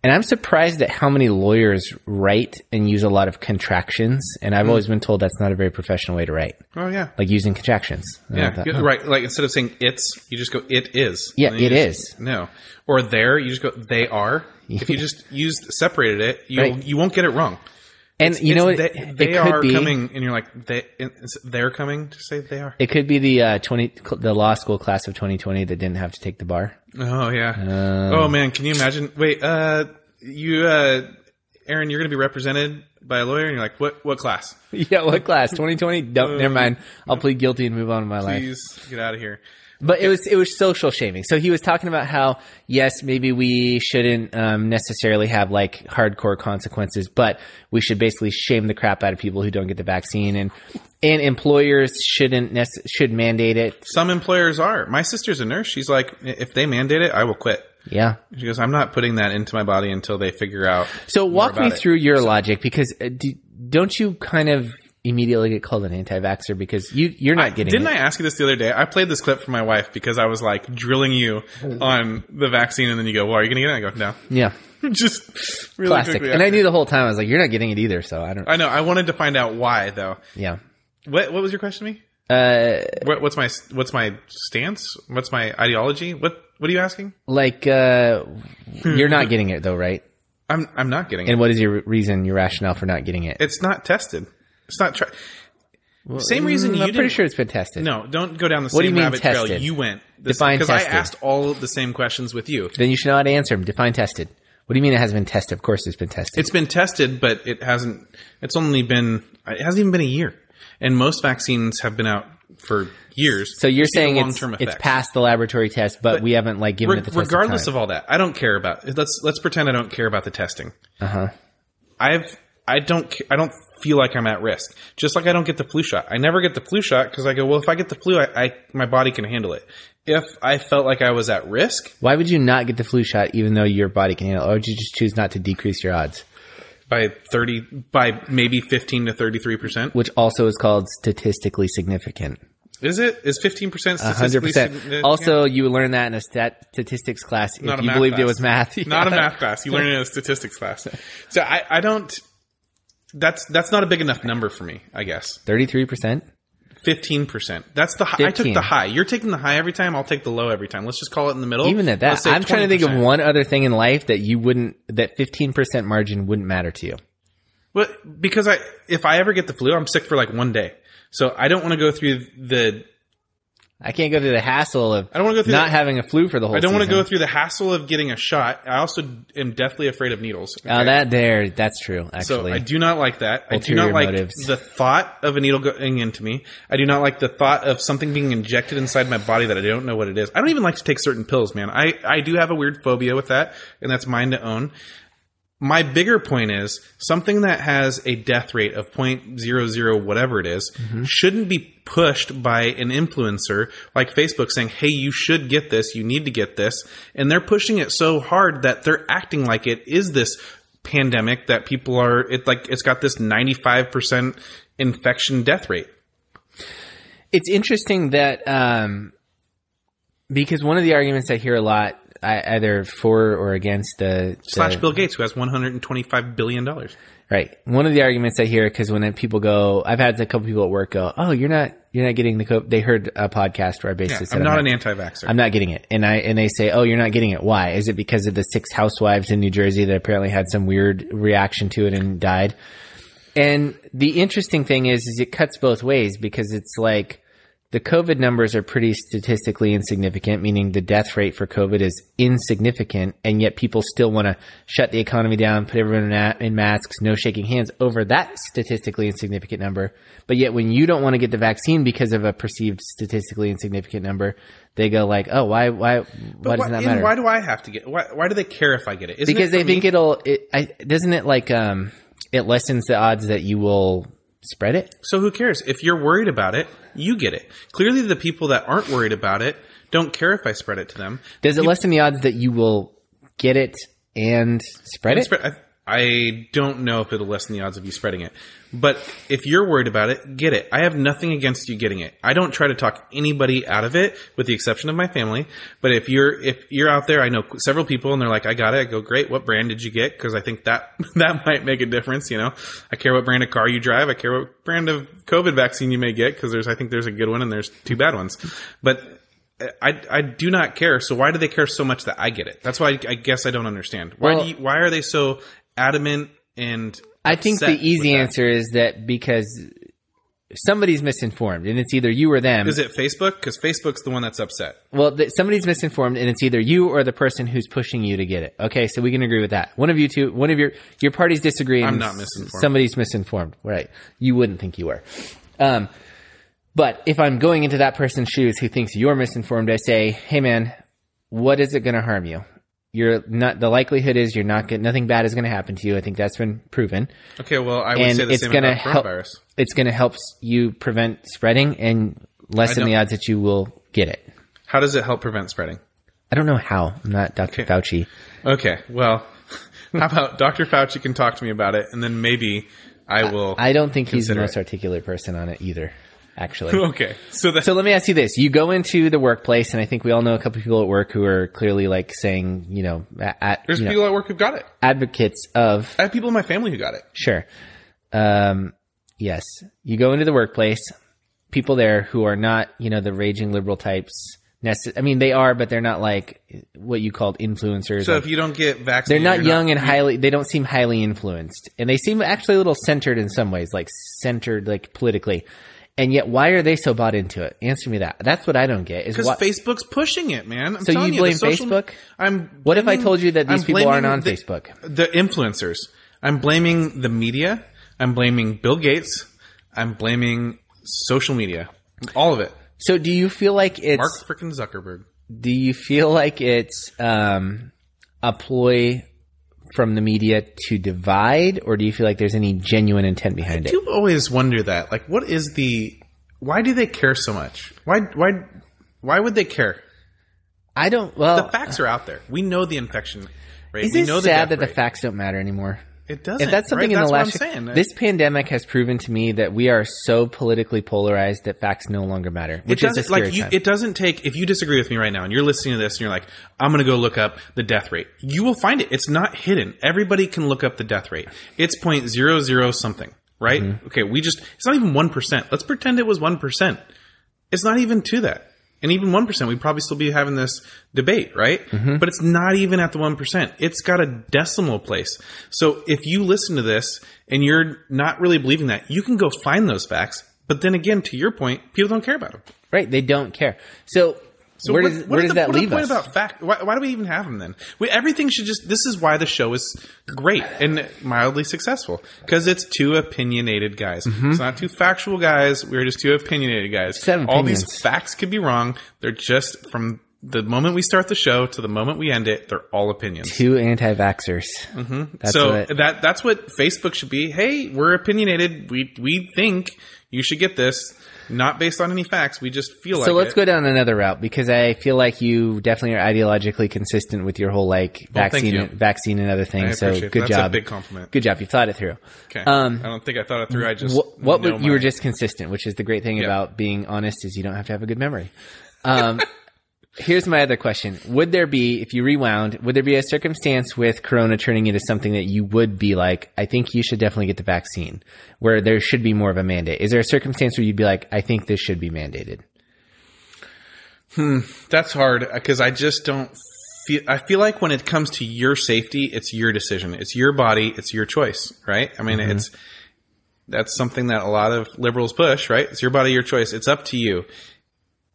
And I'm surprised at how many lawyers write and use a lot of contractions. And. I've hmm. always been told that's not a very professional way to write, Oh yeah. like using contractions. Yeah, thought, oh. right. Like instead of saying it's, you just go it is. Yeah, And then you it just- No, or there, you just go they are. If you just used separated it, you Right. you won't get it wrong. And you know? It's It, they, they it are be. coming, and you're like they, they're coming to say they are. It could be the uh, twenty, the law school class of 2020 that didn't have to take the bar. Oh yeah. Um, oh man, can you imagine? Wait, uh, you, uh, Aaron, you're going to be represented by a lawyer, and you're like, what what class? yeah, what class? 2020? Don't, never mind. I'll plead guilty and move on with my life. Please get out of here. But it was it was social shaming. So he was talking about how yes, maybe we shouldn't um, necessarily have like hardcore consequences, but we should basically shame the crap out of people who don't get the vaccine, and and employers shouldn't nece- should mandate it. Some employers are. My sister's a nurse. She's like, if they mandate it, I will quit. Yeah. She goes, I'm not putting that into my body until they figure out. So walk me about it. through your logic because uh, do, don't you kind of immediately get called an anti-vaxxer because you you're not getting it. Didn't it. I ask you this the other day? I played this clip for my wife because I was like drilling you on the vaccine, and then you go, "Well, are you going to get it?" I go, "No." yeah, Just really classic. And I knew the whole time I was like, you're not getting it either. So I don't. I know. I wanted to find out why, though. Yeah. What What was your question to me? Uh, What, what's my What's my stance? What's my ideology? What What are you asking? like uh, you're not getting it though, right? I'm I'm not getting it. And what is your reason, your rationale for not getting it? It's not tested. It's not. Tri- Same reason Mm, you I'm pretty sure it's been tested. No, don't go down the What do same you mean rabbit trail you went. Define tested. Because I tested. asked all of the same questions with you. Then you should know how to answer them. Define tested. What do you mean it hasn't been tested? Of course it's been tested. It's been tested, but it hasn't. It's only been. It hasn't even been a year, and most vaccines have been out for years. so you're You see the saying it's, it's past the laboratory test, but, we haven't like given Re- it the test regardless of, of all that, I don't care about. Let's let's pretend I don't care about the testing. uh huh. I've I don't I don't feel like I'm at risk. Just like I don't get the flu shot. I never get the flu shot because I go, well, if I get the flu, I, I my body can handle it. If I felt like I was at risk Why would you not get the flu shot even though your body can handle it? Or would you just choose not to decrease your odds? by thirty, by maybe fifteen to thirty three percent, Which also is called statistically significant. is it? Is fifteen percent statistically percent. significant? Also, you learned that in a stat- statistics class. Not if you believed it was math, not a math class. You learn it in a statistics class. So I, I don't. That's that's not a big enough number for me. I guess Thirty-three percent. fifteen percent. That's the high. I took the high. You're taking the high every time. I'll take the low every time. Let's just call it in the middle. Even at that, I'm trying to think of one other thing in life that you wouldn't, that fifteen percent margin wouldn't matter to you. Well, because I if I ever get the flu, I'm sick for like one day. So I don't want to go through the. I can't go through the hassle of I don't want to go through. not the, having a flu for the whole. I don't want to go through the hassle of getting a shot. I also am deathly afraid of needles. Oh, that there, that's true. Actually, So I do not like that. I do not like motives. the thought of a needle going into me. I do not like the thought of something being injected inside my body that I don't know what it is. I don't even like to take certain pills, man. I, I do have a weird phobia with that, and that's mine to own. My bigger point is something that has a death rate of 0.00 whatever it is, Mm-hmm. shouldn't be pushed by an influencer like Facebook saying, "Hey, you should get this. You need to get this." And they're pushing it so hard that they're acting like it is this pandemic that people are it like it's got this 95% infection death rate. it's interesting that um, because one of the arguments I hear a lot, either for or against the, Slash Bill Gates who has 125 billion dollars. right. One of the arguments I hear because when people go, I've had a couple people at work go, "Oh, you're not, you're not getting the COVID." They heard a podcast where I basically said, I'm not an anti-vaxxer. I'm not getting it. And I and they say, "Oh, you're not getting it. Why? Is it because of the six housewives in New Jersey that apparently had some weird reaction to it and died?" And the interesting thing is is it cuts both ways because it's like the COVID numbers are pretty statistically insignificant, meaning the death rate for COVID is insignificant, and yet people still want to shut the economy down, put everyone in, a- in masks, no shaking hands over that statistically insignificant number. But yet, when you don't want to get the vaccine because of a perceived statistically insignificant number, they go like, "Oh, why? Why? why But does that matter?" Why do I have to get? Why, why do they care if I get it? Isn't because it they think it'll. It, I, doesn't it like um, it lessens the odds that you will spread it? So who cares? If you're worried about it, you get it. Clearly, the people that aren't worried about it don't care if I spread it to them. Does it lessen the odds that you will get it and spread it? Spread- I, don't know if it'll lessen the odds of you spreading it. But if you're worried about it, get it. I have nothing against you getting it. I don't try to talk anybody out of it, with the exception of my family. But if you're if you're out there, I know several people, and they're like, "I got it." I go, "Great. What brand did you get?" Because I think that that might make a difference. You know, I care what brand of car you drive. I care what brand of COVID vaccine you may get because there's I think there's a good one and there's two bad ones. But uh, I, I do not care. So why do they care so much that I get it? That's why I, I guess I don't understand. Why Well- do you, why are they so adamant and I think the easy answer is that because somebody's misinformed, and it's either you or them. Is it Facebook? Because Facebook's the one that's upset. Well, th- somebody's misinformed, and it's either you or the person who's pushing you to get it. Okay, so we can agree with that. One of you two, one of your your parties disagree. I'm not misinformed. Somebody's misinformed, right? You wouldn't think you were. Um, but if I'm going into that person's shoes who thinks you're misinformed, I say, "Hey, man, what is it going to harm you? You're not. The likelihood is you're not. Get, nothing bad is going to happen to you. I think that's been proven, Okay, well, I would and say the it's same going to about help. coronavirus. It's going to help you prevent spreading and lessen the odds that you will get it. How does it help prevent spreading? I don't know how. I'm not Dr. Okay. Fauci. Okay, well, how about Dr. Fauci can talk to me about it, and then maybe I will. I don't think he's the most it. Articulate person on it either, actually. okay, so that so let me ask you this. You go into the workplace, and I think we all know a couple people at work who are clearly like saying, you know, at, there's you know, people at work who've got it. advocates of I have people in my family who got it. Sure. Um, yes. You go into the workplace, people there who are not, you know, the raging liberal types. Necess- I mean, they are, but they're not like what you called influencers. So Like, if you don't get vaccinated, they're not young and highly, they don't seem highly influenced. And they seem actually a little centered in some ways, like centered, like politically. And yet, why are they so bought into it? Answer me that. That's what I don't get. Is because why, Facebook's pushing it, man. I'm So telling you blame social- Facebook? I'm. What if I told you that these I'm people aren't on the- Facebook? The influencers. I'm blaming the media. I'm blaming Bill Gates. I'm blaming social media. All of it. So do you feel like it's, Mark freaking Zuckerberg. do you feel like it's um, a ploy from the media to divide, or do you feel like there's any genuine intent behind I it? do always wonder that. Like, what is the? Why do they care so much? Why? Why? Why would they care? I don't. Well, The facts are out there. We know the infection rate. is we it know sad that the facts don't matter anymore? It doesn't. If that's something right? in the That's last what I'm saying. this pandemic has proven to me that we are so politically polarized that facts no longer matter, it which is a doesn't scary like you, it doesn't take if you disagree with me right now and you're listening to this and you're like i'm going to go look up the death rate you will find it it's not hidden everybody can look up the death rate it's point zero zero something right Mm-hmm. okay we just it's not even 1% let's pretend it was 1% it's not even to that and even 1% we'd probably still be having this debate right Mm-hmm. but it's not even at the 1% it's got a decimal place so if you listen to this and you're not really believing that you can go find those facts but then again to your point people don't care about them right? They don't care. So, so where what- does where does the, that leave the point us? about fact? Why, why do we even have them then? We, everything should just. This is why the show is great and mildly successful because it's two opinionated guys. It's mm-hmm. not two factual guys. We're just two opinionated guys. Have All these facts could be wrong. They're just from the moment we start the show to the moment we end it. They're all opinions. Two anti-vaxxers. Mm-hmm. That's so what, that that's what Facebook should be. Hey, we're opinionated. We we think you should get this, not based on any facts. We just feel like So let's it. go down another route because I feel like you definitely are ideologically consistent with your whole like Well, vaccine, vaccine and other things. So good That's job. a big compliment. Good job. You thought it through. Okay. Um, I don't think I thought it through. I just what, what would, you were just consistent, which is the great thing Yeah. about being honest is you don't have to have a good memory. Um, here's my other question: Would there be, if you rewound, would there be a circumstance with Corona turning into something that you would be like, I think you should definitely get the vaccine, where there should be more of a mandate? Is there a circumstance where you'd be like, I think this should be mandated? Hmm, That's hard because I just don't feel. I feel like when it comes to your safety, it's your decision. It's your body. It's your choice. Right. I mean, it's that's something that a lot of liberals push. Right. It's your body, your choice. It's up to you.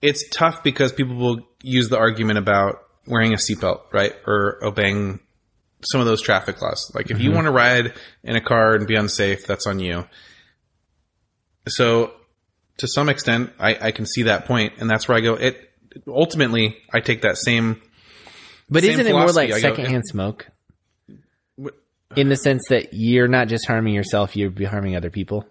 It's tough because people will use the argument about wearing a seatbelt, right, or obeying some of those traffic laws. Like if you mm-hmm. want to ride in a car and be unsafe, that's on you. So to some extent, I, I can see that point, and that's where I go. It ultimately, I take that same. But Same isn't it more like. I go, secondhand smoke? What- In the sense that you're not just harming yourself, you're be harming other people.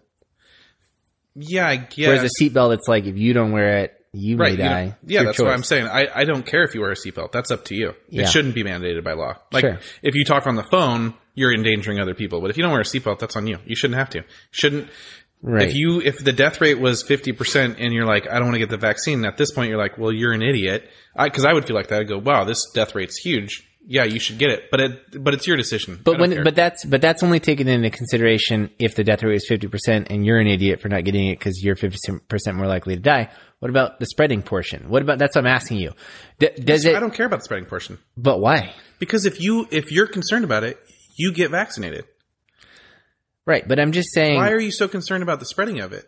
Yeah, I guess. Whereas a seatbelt, it's like if you don't wear it, you may right? you know, die. Yeah, that's what. I'm saying. I, I don't care if you wear a seatbelt. That's up to you. Yeah. It shouldn't be mandated by law. Like Sure. if you talk on the phone, you're endangering other people. But if you don't wear a seatbelt, that's on you. You shouldn't have to. Shouldn't. Right. If you if the death rate was fifty percent and you're like, I don't want to get the vaccine. At this point, you're like, well, you're an idiot. Because I, would feel like that. I'd go, wow, this death rate's huge. Yeah, you should get it. But it but it's your decision. But when care. but that's but that's only taken into consideration if the death rate is fifty percent and you're an idiot for not getting it because you're fifty percent more likely to die. What about the spreading portion? What about that's what I'm asking you? D- does I it? don't care about the spreading portion. But why? Because if you if you're concerned about it, you get vaccinated. Right. But I'm just saying. Why are you so concerned about the spreading of it?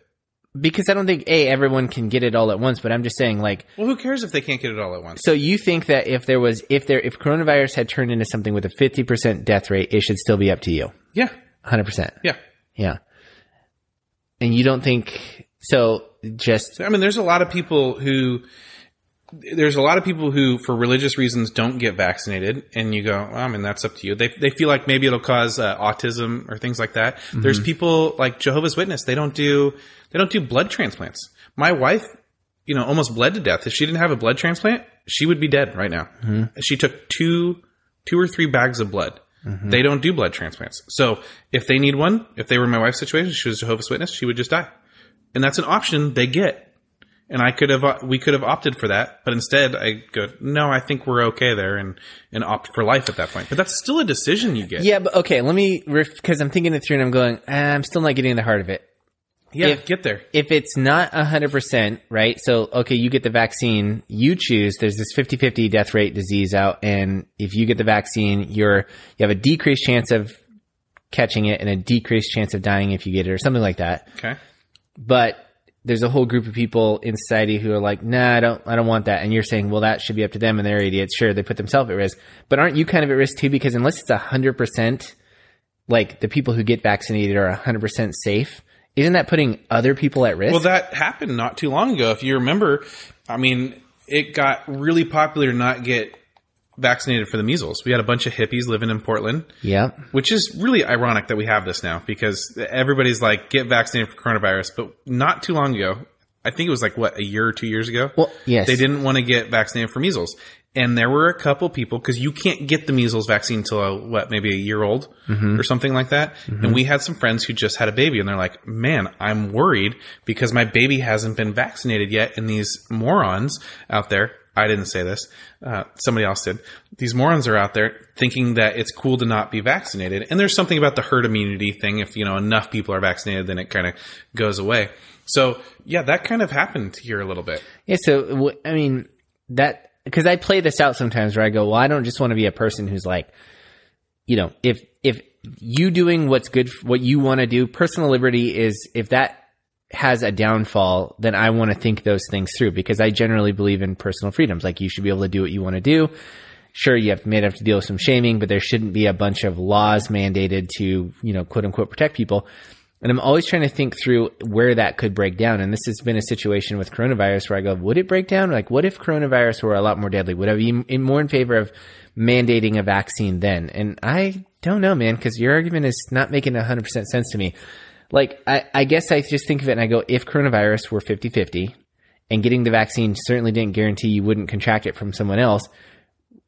because I don't think a everyone can get it all at once. But I'm just saying, like, Well, who cares if they can't get it all at once? so you think that if there was if there if coronavirus had turned into something with a 50 percent death rate, it should still be up to you, Yeah, 100 percent. yeah. Yeah. And you don't think so? Just I mean, there's a lot of people who there's a lot of people who, for religious reasons, don't get vaccinated, and you go, well, I mean, that's up to you. They they feel like maybe it'll cause uh, autism or things like that. Mm-hmm. There's people like Jehovah's Witness. They don't do they don't do blood transplants. My wife, you know, almost bled to death. If she didn't have a blood transplant, she would be dead right now. Mm-hmm. She took two two or three bags of blood. Mm-hmm. They don't do blood transplants. So if they need one, if they were in my wife's situation, she was Jehovah's Witness, she would just die. And that's an option they get and I could have we could have opted for that, but instead I go, no, I think we're okay there, and and opt for life at that point. But that's still a decision you get. yeah, but okay. Let me because I'm thinking it through and I'm going. "Ah, I'm still not getting the heart of it. yeah, if- get there. if it's not 100%, right? So, okay, you get the vaccine, you choose, there's this 50-50 death rate disease out, and if you get the vaccine, you're, you have a decreased chance of catching it and a decreased chance of dying if you get it or something like that. Okay, But there's a whole group of people in society who are like, nah, I don't, I don't want that. And you're saying, well, that should be up to them and they're idiots. Sure, they put themselves at risk. But aren't you kind of at risk too? Because unless it's a 100%, like the people who get vaccinated are a 100% safe, isn't that putting other people at risk? well, that happened not too long ago. If you remember, I mean, it got really popular to not get vaccinated for the measles. We had a bunch of hippies living in Portland. yeah. Which is really ironic that we have this now because everybody's like, get vaccinated for coronavirus. But not too long ago, I think it was like, what, a year or two years ago? Well, yes. They didn't want to get vaccinated for measles. And there were a couple people, because you can't get the measles vaccine until, uh, what, maybe a year old or something like that. And we had some friends who just had a baby and they're like, man, I'm worried because my baby hasn't been vaccinated yet. And these morons out there, I didn't say this, uh, somebody else did. These morons are out there thinking that it's cool to not be vaccinated. And there's something about the herd immunity thing. If, you know, enough people are vaccinated, then it kind of goes away. So yeah, that kind of happened here a little bit. Yeah, so I mean that because I play this out sometimes where I go, well, I don't just want to be a person who's like, you know, if if you doing what's good, what you want to do, personal liberty is if that has a downfall, then I want to think those things through because I generally believe in personal freedoms. Like you should be able to do what you want to do. Sure, you have may have to deal with some shaming, but there shouldn't be a bunch of laws mandated to, you know, quote unquote protect people. And I'm always trying to think through where that could break down. And this has been a situation with coronavirus where I go, would it break down? Like, what if coronavirus were a lot more deadly? Would I be more in favor of mandating a vaccine then? And I don't know, man, because your argument is not making 100% sense to me. Like, I, I guess I just think of it and I go, if coronavirus were 50 50 and getting the vaccine certainly didn't guarantee you wouldn't contract it from someone else,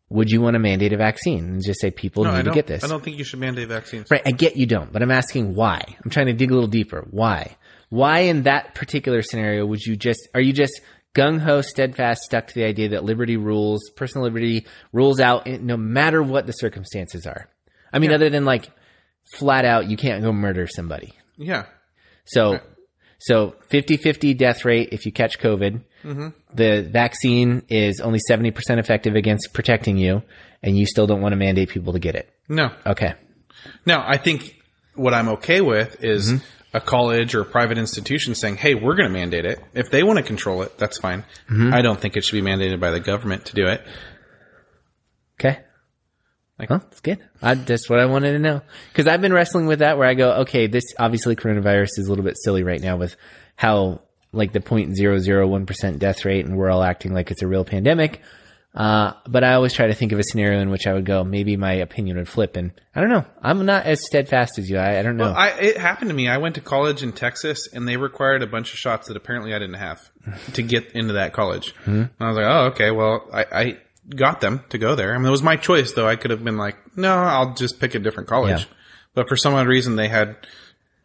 would you want to mandate a vaccine and just say people No, need to get this? I don't think you should mandate vaccines. Right, I get you don't, but I'm asking why. I'm trying to dig a little deeper. Why? Why in that particular scenario would you just are you just gung ho, steadfast, stuck to the idea that liberty rules, personal liberty rules out in- no matter what the circumstances are? I mean, other than like flat out, you can't go murder somebody. Yeah. So, so 50-50 death rate if you catch COVID. Mm-hmm. The vaccine is only 70% effective against protecting you, and you still don't want to mandate people to get it. No. Okay. Now, I think what I'm okay with is mm-hmm. a college or a private institution saying, hey, we're going to mandate it. If they want to control it, that's fine. Mm-hmm. I don't think it should be mandated by the government to do it. Okay. Like- well, that's good. I, that's what I wanted to know. Because I've been wrestling with that where I go, okay, this obviously coronavirus is a little bit silly right now with how like the 0.001% death rate and we're all acting like it's a real pandemic. Uh, but I always try to think of a scenario in which I would go, maybe my opinion would flip. And I don't know. I'm not as steadfast as you. I, I don't know. I, it happened to me. I went to college in Texas and they required a bunch of shots that apparently I didn't have to get into that college. And I was like, oh, okay. Well, I, I got them to go there. I mean, it was my choice though. I could have been like, no, I'll just pick a different college. Yeah. But for some odd reason, they had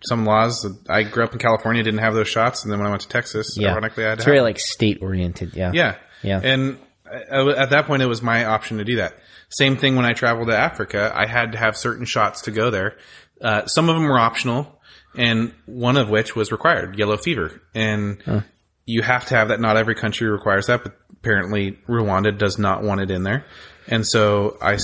some laws. that- I grew up in California, didn't have those shots. And then when I went to Texas, yeah. ironically, I had it's very like state oriented. Yeah. Yeah. Yeah. And at that point, it was my option to do that. Same thing when I traveled to Africa. I had to have certain shots to go there. Uh, some of them were optional, and one of which was required yellow fever. And you have to have that. Not every country requires that, but apparently Rwanda does not want it in there. And so I,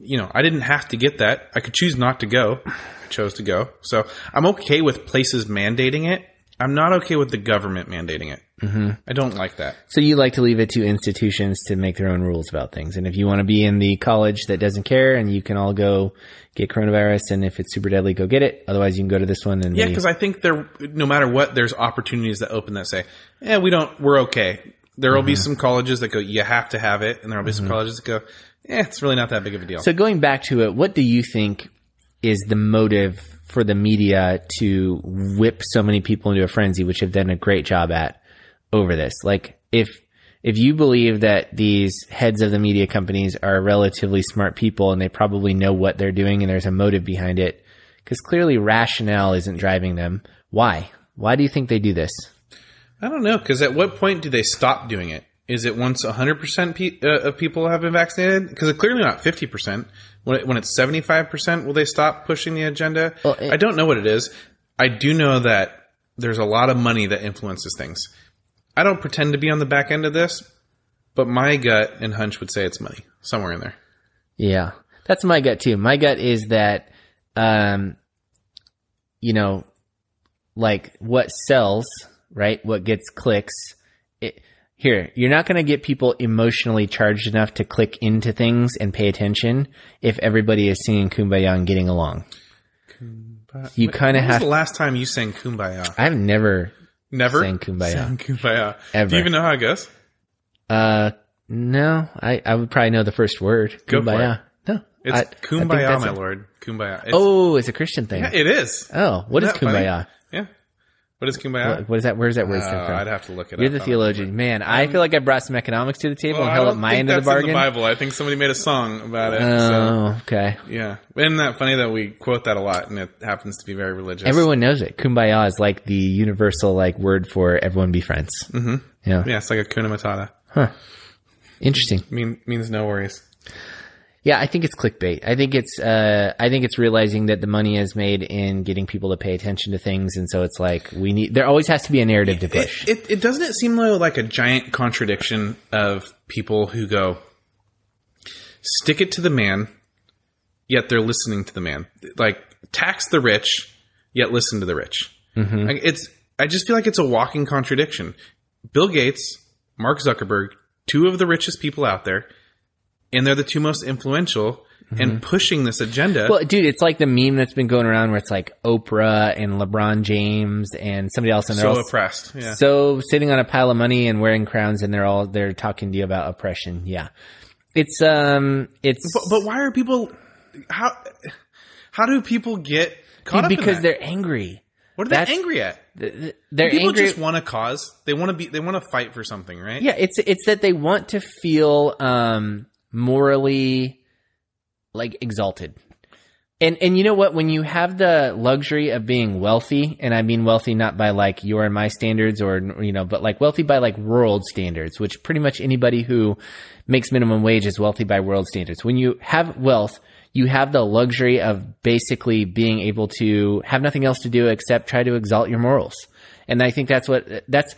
you know, I didn't have to get that. I could choose not to go. I chose to go. So I'm okay with places mandating it. I'm not okay with the government mandating it. Mm-hmm. I don't like that. So you like to leave it to institutions to make their own rules about things. And if you want to be in the college that doesn't care and you can all go get coronavirus and if it's super deadly, go get it. Otherwise you can go to this one and Yeah, because I think there, no matter what, there's opportunities that open that say, "Yeah, we don't, we're okay." There will be Mm-hmm. some colleges that go, "You have to have it," and there will be some colleges that go, "Yeah, it's really not that big of a deal." So going back to it, what do you think is the motive for the media to whip so many people into a frenzy, which have done a great job at over this? Like if if you believe that these heads of the media companies are relatively smart people and they probably know what they're doing and there's a motive behind it, because clearly rationale isn't driving them. Why? Why do you think they do this? I don't know, because at what point do they stop doing it? Is it once 100% pe- uh, of people have been vaccinated? Because it's clearly not 50%. When, it, when it's 75%, will they stop pushing the agenda? Well, it- I don't know what it is. I do know that there's a lot of money that influences things. I don't pretend to be on the back end of this, but my gut and hunch would say it's money somewhere in there. Yeah, that's my gut too. My gut is that, um, you know, like what sells, right? What gets clicks. It, here, you're not going to get people emotionally charged enough to click into things and pay attention if everybody is singing "Kumbaya" and getting along. You kind of have. the last time you sang Kumbaya? I've never Never sang Kumbaya. Sang Kumbaya. Ever. Do you even know how it goes? Uh, no, I, I would probably know the first word. Go Kumbaya. No, It's I- I Kumbaya, that's my it. lord. Kumbaya. It's, Oh, it's a Christian thing. yeah, it is. Oh, what is Isn't funny? Kumbaya? Yeah. What is Kumbaya? What, what is that? Where's that word from? I'd have to look it up. You're up. the I don't theologian, man. I feel like I brought some economics to the table Well, and held up my end of the bargain. the Bible. I think somebody made a song about it. so, Oh, okay. yeah. Isn't that funny that we quote that a lot and it happens to be very religious? Everyone knows it. Kumbaya is like the universal like word for everyone be friends. Mm-hmm. Yeah. Yeah, it's like hakuna matata. Huh. Interesting. Mean, means no worries. Yeah, I think it's clickbait. I think it's uh I think it's realizing that the money is made in getting people to pay attention to things and so it's like we need there always has to be a narrative to push. It, it, it doesn't it seem though like a giant contradiction of people who go stick it to the man, yet they're listening to the man. Like tax the rich, yet listen to the rich. Like, it's I just feel like it's a walking contradiction. Bill Gates, Mark Zuckerberg, two of the richest people out there, and they're the two most influential and pushing this agenda. Well, dude, it's like the meme that's been going around where it's like Oprah and LeBron James and somebody else and they're so all oppressed. Yeah. so sitting on a pile of money and wearing crowns and they're all they're talking to you about oppression yeah it's um it's But, but why are people how how do people get caught up in because they're angry what are they that's- angry at? Th- th- they're People angry just want a cause. They want to be. They want to fight for something, right? yeah it's it's that they want to feel um morally like exalted. And and you know what? When you have the luxury of being wealthy and i mean wealthy not by like your and my standards or you know but like wealthy by like world standards which pretty much anybody who makes minimum wage is wealthy by world standards. When you have wealth you have the luxury of basically being able to have nothing else to do except try to exalt your morals. And i think that's what that's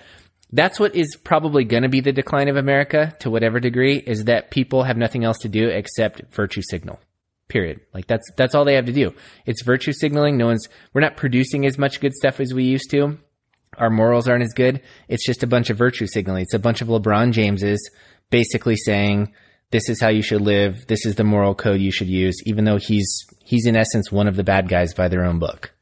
that's what is probably going to be the decline of America to whatever degree is that people have nothing else to do except virtue signal. Period. Like that's that's all they have to do. It's virtue signaling. No one's we're not producing as much good stuff as we used to. Our morals aren't as good. It's just a bunch of virtue signaling. It's a bunch of LeBron Jameses basically saying this is how you should live. This is the moral code you should use, even though he's he's in essence one of the bad guys by their own book.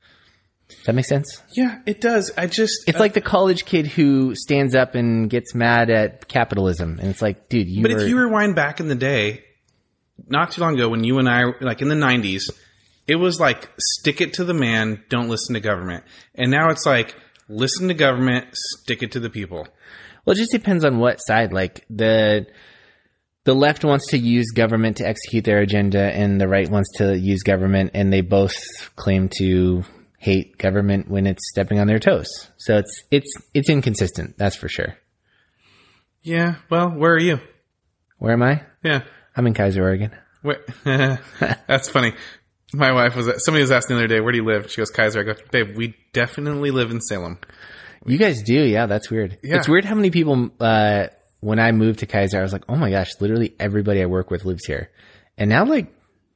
Does that make sense? Yeah, it does. I just. It's uh, like the college kid who stands up and gets mad at capitalism, and it's like, dude, you. But were, if you rewind back in the day, not too long ago, when you and I, like in the '90s, it was like stick it to the man, don't listen to government, and now it's like listen to government, stick it to the people. well, it just depends on what side. Like the the left wants to use government to execute their agenda, and the right wants to use government, and they both claim to hate government when it's stepping on their toes. So it's it's it's inconsistent. That's for sure. Yeah. Well, where are you? Where am I? Yeah. I'm in Keizer, Oregon. Where, that's funny. My wife was somebody was asking the other day, "Where do you live?" She goes, "Keizer." I go, "Babe, we definitely live in Salem." You guys do, yeah. That's weird. Yeah. It's weird how many people. Uh, when I moved to Keizer, I was like, oh my gosh, literally everybody I work with lives here, and now like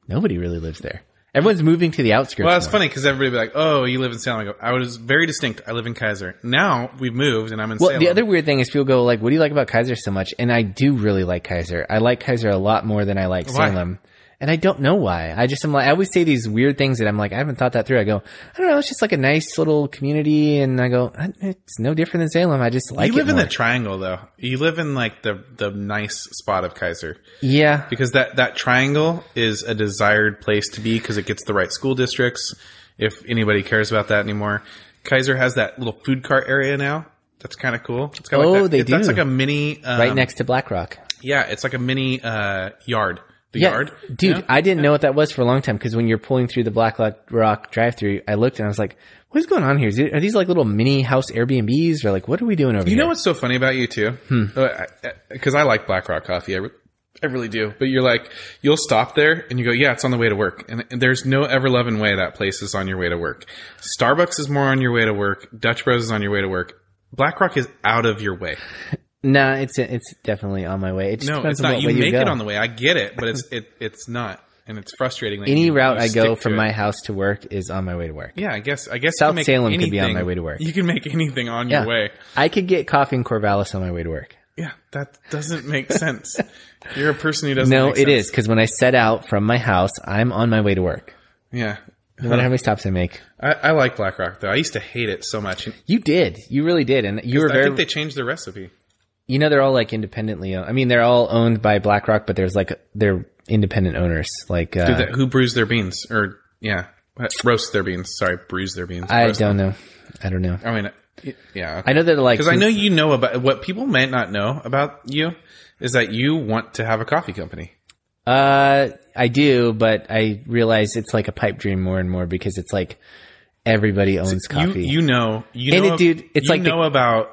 nobody really lives there. Everyone's moving to the outskirts. Well, that's more. funny because everybody be like, "Oh, you live in Salem." I go, "I was very distinct. I live in Keizer." Now we've moved, and I'm in Well, Salem. the other weird thing is people go like, "What do you like about Keizer so much?" And I do really like Keizer. I like Keizer a lot more than I like Why? Salem. And I don't know why. I just am like I always say these weird things that I'm like I haven't thought that through. I go, I don't know. It's just like a nice little community, and I go, it's no different than Salem. I just like it. you live in the triangle, though. You live in like the the nice spot of Keizer yeah, because that that triangle is a desired place to be because it gets the right school districts. If anybody cares about that anymore, Keizer has that little food cart area now. That's kind of cool. It's got Oh, like that, they it- That's like a mini um, right next to Black Rock. Yeah, it's like a mini uh, yard. The Yeah, yard, dude, Yeah. I didn't know what that was for a long time because when you're pulling through the Black Rock drive-through, I looked and I was like, "What is going on here? it, are these like little mini house Airbnbs or like what are we doing over You here?" You know what's so funny about you too? Hmm. Uh, because I, like Black Rock coffee. I, re- I really do. But you're like, you'll stop there and you go, yeah, it's on the way to work. And, and there's no ever loving way that place is on your way to work. Starbucks is more on your way to work. Dutch Bros is on your way to work. Black Rock is out of your way. Nah, it's it's definitely on my way. It No, it's not. You make go. it on the way. I get it, but it's it it's not, and it's frustrating. That Any you- route you I go from my house to work is on my way to work. Yeah, I guess. I guess you South can make Salem could be on my way to work. You can make anything on Yeah. your way. I could get coffee in Corvallis on my way to work. Yeah, that doesn't make sense. You're a person who doesn't. No, it is because when I set out from my house, I'm on my way to work. Yeah. No matter how many stops I make. I, I like Black Rock though. I used to hate it so much. You did, you really did, and you were I very. think they changed the recipe. You know, they're all like independently. Owned. I mean, they're all owned by Black Rock, but there's like they're independent owners. Like uh, who brews their beans? Or yeah, roast their beans. Sorry, brews their beans. I don't them. know. I don't know. I mean, yeah. I know that like Because I know you know about what people might not know about you is that you want to have a coffee company. Uh, I do, but I realize it's like a pipe dream more and more because it's like everybody owns coffee. You you know you And know it- dude, it's you like the- know about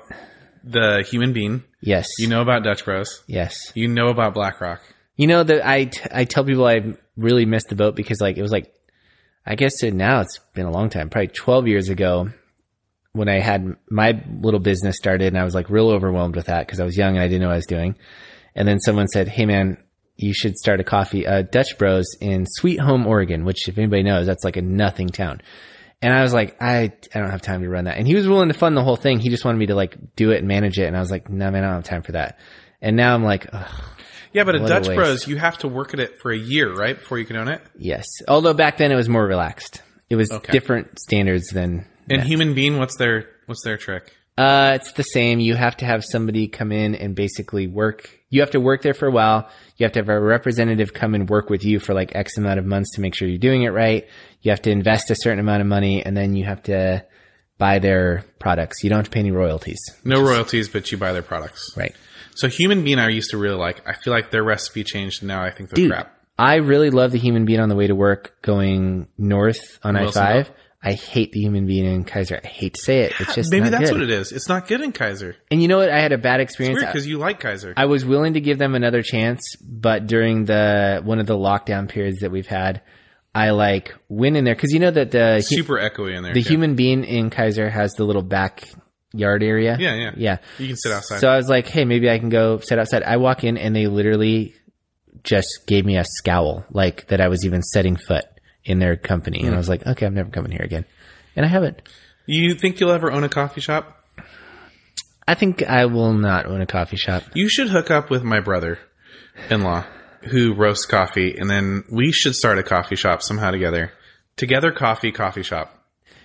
the human bean. Yes, You know about Dutch Bros. yes. You know about Black Rock. You know that I t- I tell people I really missed the boat because like it was like I guess it, now it's been a long time, probably 12 years ago when I had my little business started and I was like real overwhelmed with that because I was young and I didn't know what I was doing. And then someone said, "Hey man, you should start a coffee uh, Dutch Bros in Sweet Home, Oregon, which if anybody knows, that's like a nothing town." And I was like, I, I don't have time to run that. And he was willing to fund the whole thing. He just wanted me to like do it and manage it. And I was like, no, man, I don't have time for that. And now I'm like, Ugh, Yeah, but at a Dutch. Bros, you have to work at it for a year, right, before you can own it. Yes. Although back then it was more relaxed. It was Okay. different standards than. And Human Bean, what's their what's their trick? Uh, it's the same. You have to have somebody come in and basically work. You have to work there for a while. You have to have a representative come and work with you for like X amount of months to make sure you're doing it right. You have to invest a certain amount of money and then you have to buy their products. You don't have to pay any royalties. No royalties, but you buy their products. Right. So Human Bean, I used to really like. I feel like their recipe changed, and now I think they're Dude, crap. I really love the Human Bean on the way to work going north on I five. I hate the Human Bean in Keizer. I hate to say it. It's just Maybe that's good. what it is. It's not good in Keizer. And you know what? I had a bad experience. Because you like Keizer. I was willing to give them another chance, but during the one of the lockdown periods that we've had, I like went in there because you know that the hu- Super echoey in there. the too. Human Bean in Keizer has the little backyard area. Yeah, yeah. yeah. You can sit outside. So I was like, hey, maybe I can go sit outside. I walk in and they literally just gave me a scowl, like that I was even setting foot in their company, Hmm. and I was like, okay, I'm never coming here again, and I haven't. you think you'll ever own a coffee shop? I think I will not own a coffee shop. You should hook up with my brother in law who roasts coffee, and then we should start a coffee shop somehow together. Together Coffee Coffee Shop.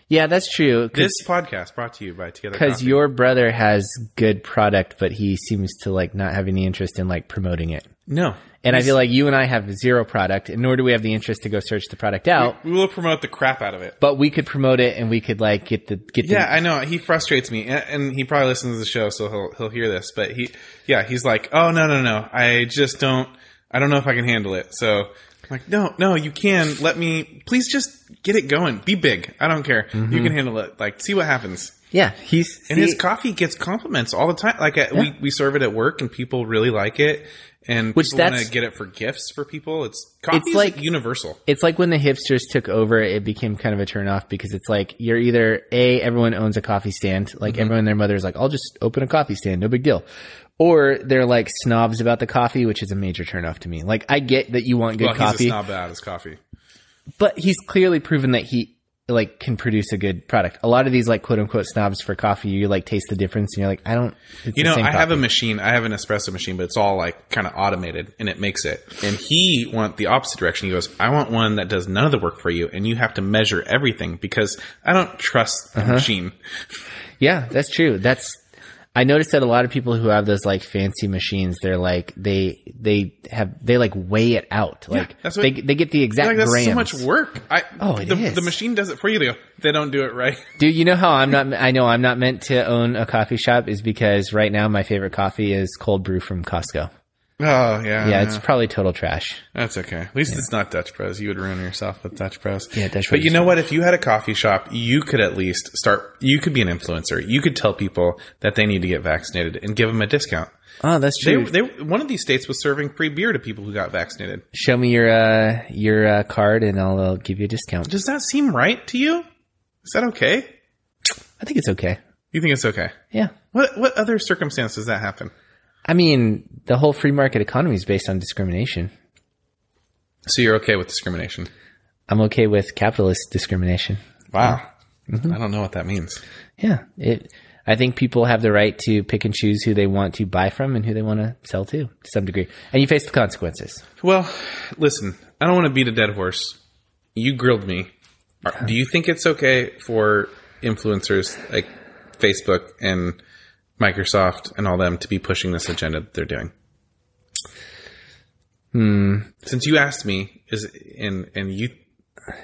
Yeah, that's true. This podcast brought to you by Together because Coffee. your brother has good product, but he seems to like not have any interest in like promoting it. no. And I feel like you and I have zero product, and nor do we have the interest to go search the product out. we will promote the crap out of it. But we could promote it, and we could like get the get the Yeah, I know. He frustrates me, and, and he probably listens to the show, so he'll he'll hear this. But he, yeah, he's like, "Oh no, no, no! I just don't. I don't know if I can handle it." So, I'm like, no, no, you can. Let me, please, just get it going. Be big. I don't care. You can handle it. Like, see what happens. yeah. He's And see- his coffee gets compliments all the time. Like uh, we we serve it at work, and people really like it. And Which people want that's- to get it for gifts for people. It's coffee It's is like- like universal. it's like when the hipsters took over, it became kind of a turnoff because it's like you're either a everyone owns a coffee stand, like Mm-hmm. everyone their mother is like, I'll just open a coffee stand, no big deal. Or they're like snobs about the coffee, which is a major turnoff to me. Like I get that you want good Well, he's a coffee. snob about his coffee. but he's clearly proven that he like can produce a good product. A lot of these like quote unquote snobs for coffee, you like taste the difference and you're like, I don't. It's You know, I have a machine. I have an espresso machine, but it's all like kind of automated, and it makes it. And he went the opposite direction. He goes, "I want one that does none of the work for you, and you have to measure everything because I don't trust Uh-huh. the machine." Yeah, that's true. That's I noticed that a lot of people who have those like fancy machines, they're like they they have they like weigh it out. Like that's what- they they get the exact Like that's grams. so much work. I Oh, it the, is. the machine does it for you. They go, they don't do it right. Dude, you know how I'm not I know I'm not meant to own a coffee shop is because right now my favorite coffee is cold brew from Costco. Oh yeah, Yeah, it's probably total trash. That's okay. At least it's not Dutch Bros. You would ruin yourself with Dutch Bros. Yeah, Dutch But you know what? If you had a coffee shop, you could at least start. You could be an influencer. You could tell people that they need to get vaccinated and give them a discount. Oh, that's true. they, one of these states was serving free beer to people who got vaccinated. Show me your uh your uh, card and I'll, uh give you a discount. Does that seem right to you? Is that okay? I think it's okay. You think it's okay? Yeah. What what other circumstance does that happen? I mean, the whole free market economy is based on discrimination. So you're okay with discrimination? I'm okay with capitalist discrimination. Wow. Mm-hmm. I don't know what that means. Yeah, it. I think people have the right to pick and choose who they want to buy from and who they want to sell to, to some degree, and you face the consequences. Well, listen, I don't want to beat a dead horse. You grilled me. Do you think it's okay for influencers like Facebook and Microsoft and all them to be pushing this agenda that they're doing? Hmm. Since you asked me, is and and you,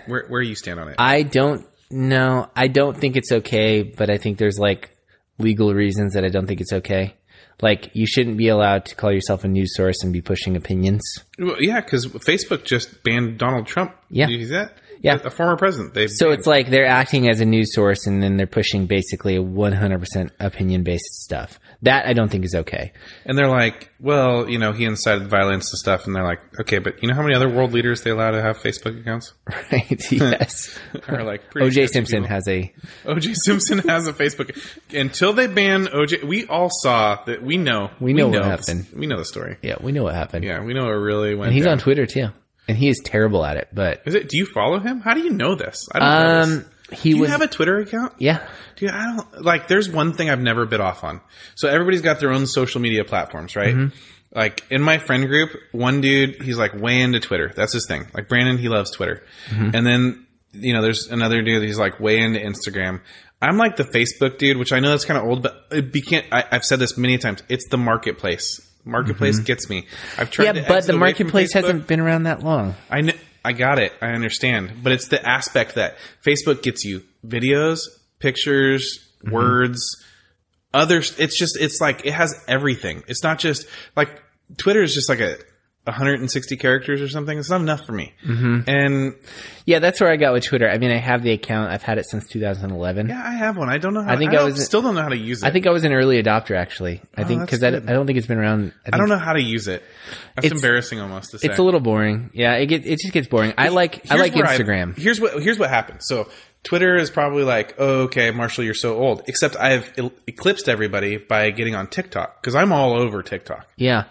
where where you stand on it? I don't know. I don't think it's okay, but I think there's like legal reasons that I don't think it's okay. Like you shouldn't be allowed to call yourself a news source and be pushing opinions. Well, yeah, because Facebook just banned Donald Trump. Yeah. Did you see that? Yeah. a former president. They So it's like they're acting as a news source and then they're pushing basically 100% opinion based stuff. That I don't think is okay. And they're like, well, you know, he incited violence and stuff. And they're like, okay, but you know how many other world leaders they allow to have Facebook accounts? Right? yes. Or like OJ Simpson people. has a OJ Simpson has a Facebook. Until they ban OJ, we all saw that. We know. We know what the- happened. we know the story. yeah, we know what happened. Yeah, we know it really went. And he's down. on Twitter too. And he is terrible at it, but Is it? Do you follow him? How do you know this? I don't know um this. he Do you was have a Twitter account? yeah. Dude, I don't like. There's one thing I've never bit off on. So everybody's got their own social media platforms, right? Mm-hmm. Like in my friend group, one dude he's like way into Twitter. That's his thing. Like Brandon, he loves Twitter. Mm-hmm. And then you know, there's another dude he's like way into Instagram. I'm like the Facebook dude, which I know that's kind of old, but it became. I, I've said this many times. It's the marketplace. Marketplace gets me. I've tried. Mm-hmm. Yeah, to but the marketplace hasn't been around that long. I kn- I got it. I understand. But it's the aspect that Facebook gets you videos, pictures, Mm-hmm. words, others. It's just, it's like, it has everything. It's not just like Twitter is just like a 160 characters or something. It's not enough for me. Mm-hmm. And Yeah, that's where I got with Twitter. I mean, I have the account. I've had it since 2011. yeah, I have one. I don't know how I think I, I was- still don't know how to use it. I think I was an early adopter actually. I think Oh, that's because I. I don't think it's been around. I, think I don't know how to use it. That's It's- embarrassing almost to say. It's a little boring. Yeah, it get, it just gets boring. I like I like Instagram. here's what here's what happened. So Twitter is probably like, oh, okay, Marshall, you're so old. Except I've eclipsed everybody by getting on TikTok because I'm all over TikTok. Yeah.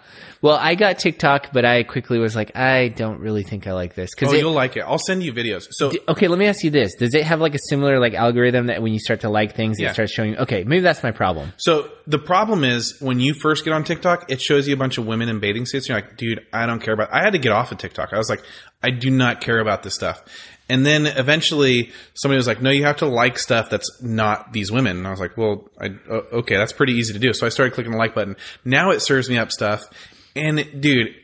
Well, I got TikTok, but I quickly was like, I don't really think I like this Oh, because you'll like it. I'll send you videos. So okay, let me ask you this: Does it have like a similar like algorithm that when you start to like things, Yeah. it starts showing? Okay, maybe that's my problem. so the problem is when you first get on TikTok, it shows you a bunch of women in bathing suits. You're like, dude, I don't care about. I had to get off of TikTok. I was like, I do not care about this stuff. And then eventually somebody was like, no, you have to like stuff that's not these women. And I was like, well, I, okay, that's pretty easy to do. So I started clicking the like button. Now it serves me up stuff. And dude,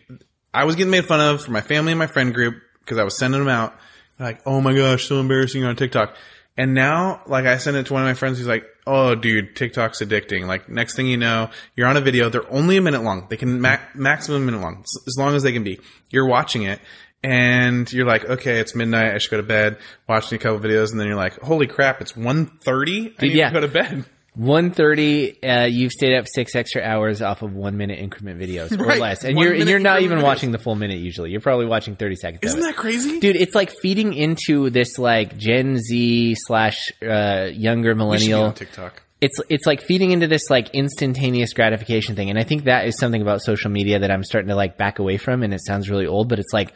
I was getting made fun of for my family and my friend group because I was sending them out. They're like, oh my gosh, so embarrassing on TikTok. And now, like, I send it to one of my friends who's like, oh, dude, TikTok's addicting. Like, next thing you know, you're on a video. They're only a minute long. They can ma- maximum a minute long, as long as they can be. You're watching it and you're like, okay, it's midnight. I should go to bed, watching a couple videos. And then you're like, holy crap, it's 1.30. I need yeah. to go to bed. One thirty, uh, you've stayed up six extra hours off of one minute increment videos or Right. less, and One you're and minute you're not even watching the full minute. Usually, you're probably watching thirty seconds. Isn't it. that crazy? Dude, it's like feeding into this like Gen Z slash uh, younger We should be millennial. on TikTok. it's it's like feeding into this like instantaneous gratification thing and i think that is something about social media that i'm starting to like back away from and it sounds really old but it's like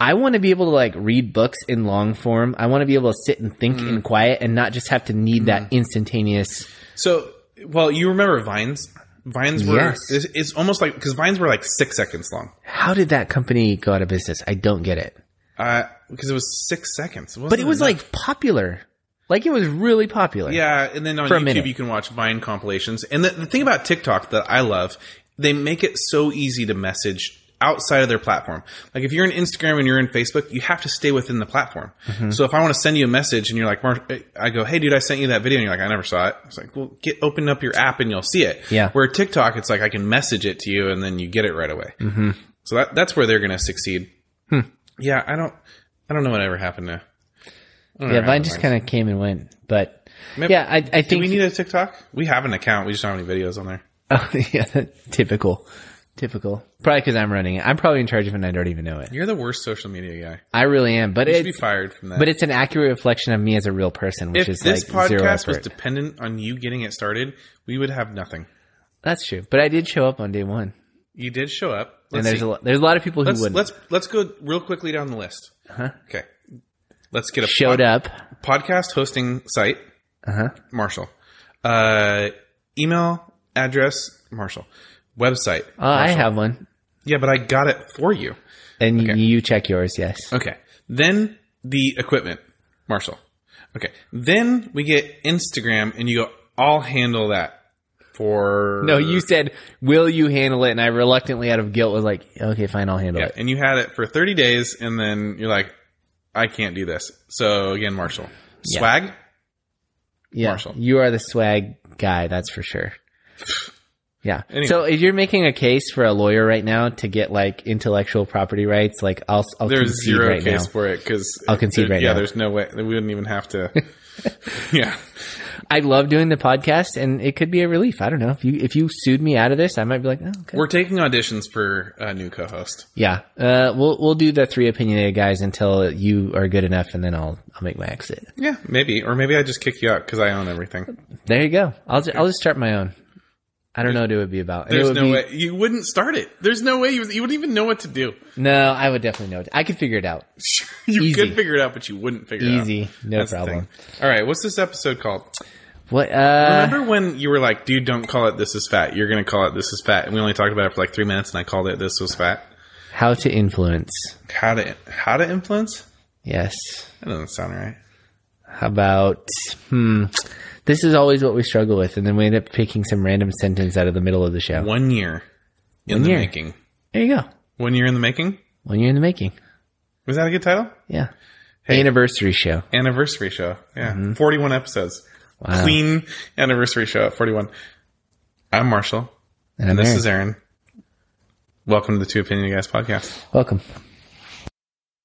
I want to be able to like read books in long form. I want to be able to sit and think Mm. in quiet and not just have to need that instantaneous. So, well, you remember Vines? Vines were. Yes. It's, it's almost like because Vines were like six seconds long. How did that company go out of business? I don't get it. Uh, because it was six seconds. But it was like popular. Like it was really popular. Yeah, and then on YouTube you can watch Vine compilations. And the, the thing about TikTok that I love, they make it so easy to message outside of their platform. Like if you're in Instagram and you're in Facebook, you have to stay within the platform. Mm-hmm. So if I want to send you a message and you're like, I go, hey dude, I sent you that video, and you're like, I never saw it. It's like, well, get open up your app and you'll see it. Yeah. Where TikTok, it's like I can message it to you and then you get it right away. Mm-hmm. So that that's where they're going to succeed. Hmm. Yeah, I don't, I don't know what ever happened to. I Yeah, Vine just kind of came and went. But Maybe- yeah, I, I Do think we need a TikTok? We have an account. We just don't have any videos on there. Oh, yeah, typical, typical. Probably because I'm running it. I'm probably in charge of it, and I don't even know it. You're the worst social media guy. I really am. But You should be it's fired from that. but it's an accurate reflection of me as a real person, which if is this like zero podcast was effort. dependent on you getting it started, we would have nothing. That's true. But I did show up on day one, You did show up. and Let's there's see. a lot, there's a lot of people who let's wouldn't let's let's go real quickly down the list. Uh-huh. Okay. Let's get a showed pod- up. podcast hosting site. Uh huh. Marshall. Uh, email address Marshall. Website. Oh, I have one, Yeah, but I got it for you. and Okay. you check yours. Yes. Okay. Then the equipment, Marshall. Okay. Then we get Instagram, and you go, I'll handle that for. No, you said, "Will you handle it?" And I reluctantly, out of guilt, was like, "Okay, fine, I'll handle Yeah, it." and you had it for 30 days, and then you're like, I can't do this. So again, Marshall. Yeah. Swag? Yeah, Marshall. you are the swag guy. That's for sure. Yeah. Anyway. So if you're making a case for a lawyer right now to get like intellectual property rights, like I'll, I'll There's concede zero right case now. for it because I'll concede right yeah, now. there's no way we wouldn't even have to. yeah, I love doing the podcast, and it could be a relief. I don't know if you if you sued me out of this, I might be like, oh, okay. we're taking auditions for a new co-host. yeah. Uh, we'll we'll do the three opinionated guys until you are good enough, and then I'll I'll make my exit. Yeah, maybe, or maybe I just kick you out because I own everything. There you go. I'll ju- I'll just start my own. I don't know what it would be about. There's would no be- way you wouldn't start it. There's no way you, you wouldn't even know what to do. No, I would definitely know. It. I could figure it out. you Easy. could figure it out, but you wouldn't figure it out. Easy, no That's problem. All right, what's this episode called? What? Uh, Remember when you were like, "Dude, don't call it this is fat. You're going to call it this is fat." And we only talked about it for like three minutes, and I called it this was fat. how to influence? How to how to influence? Yes. That doesn't sound right. How about? Hmm. This is always what we struggle with, and then we end up picking some random sentence out of the middle of the show. One year in One the year. making. There you go. One year in the making. One year in the making. Was that a good title? Yeah. Hey. Anniversary show. Anniversary show. Yeah, Mm-hmm. 41 episodes. Wow. Clean anniversary show at 41. I'm Marshall, And and I'm this Aaron. is Aaron. Welcome to the Two Opinion Guys podcast. Welcome.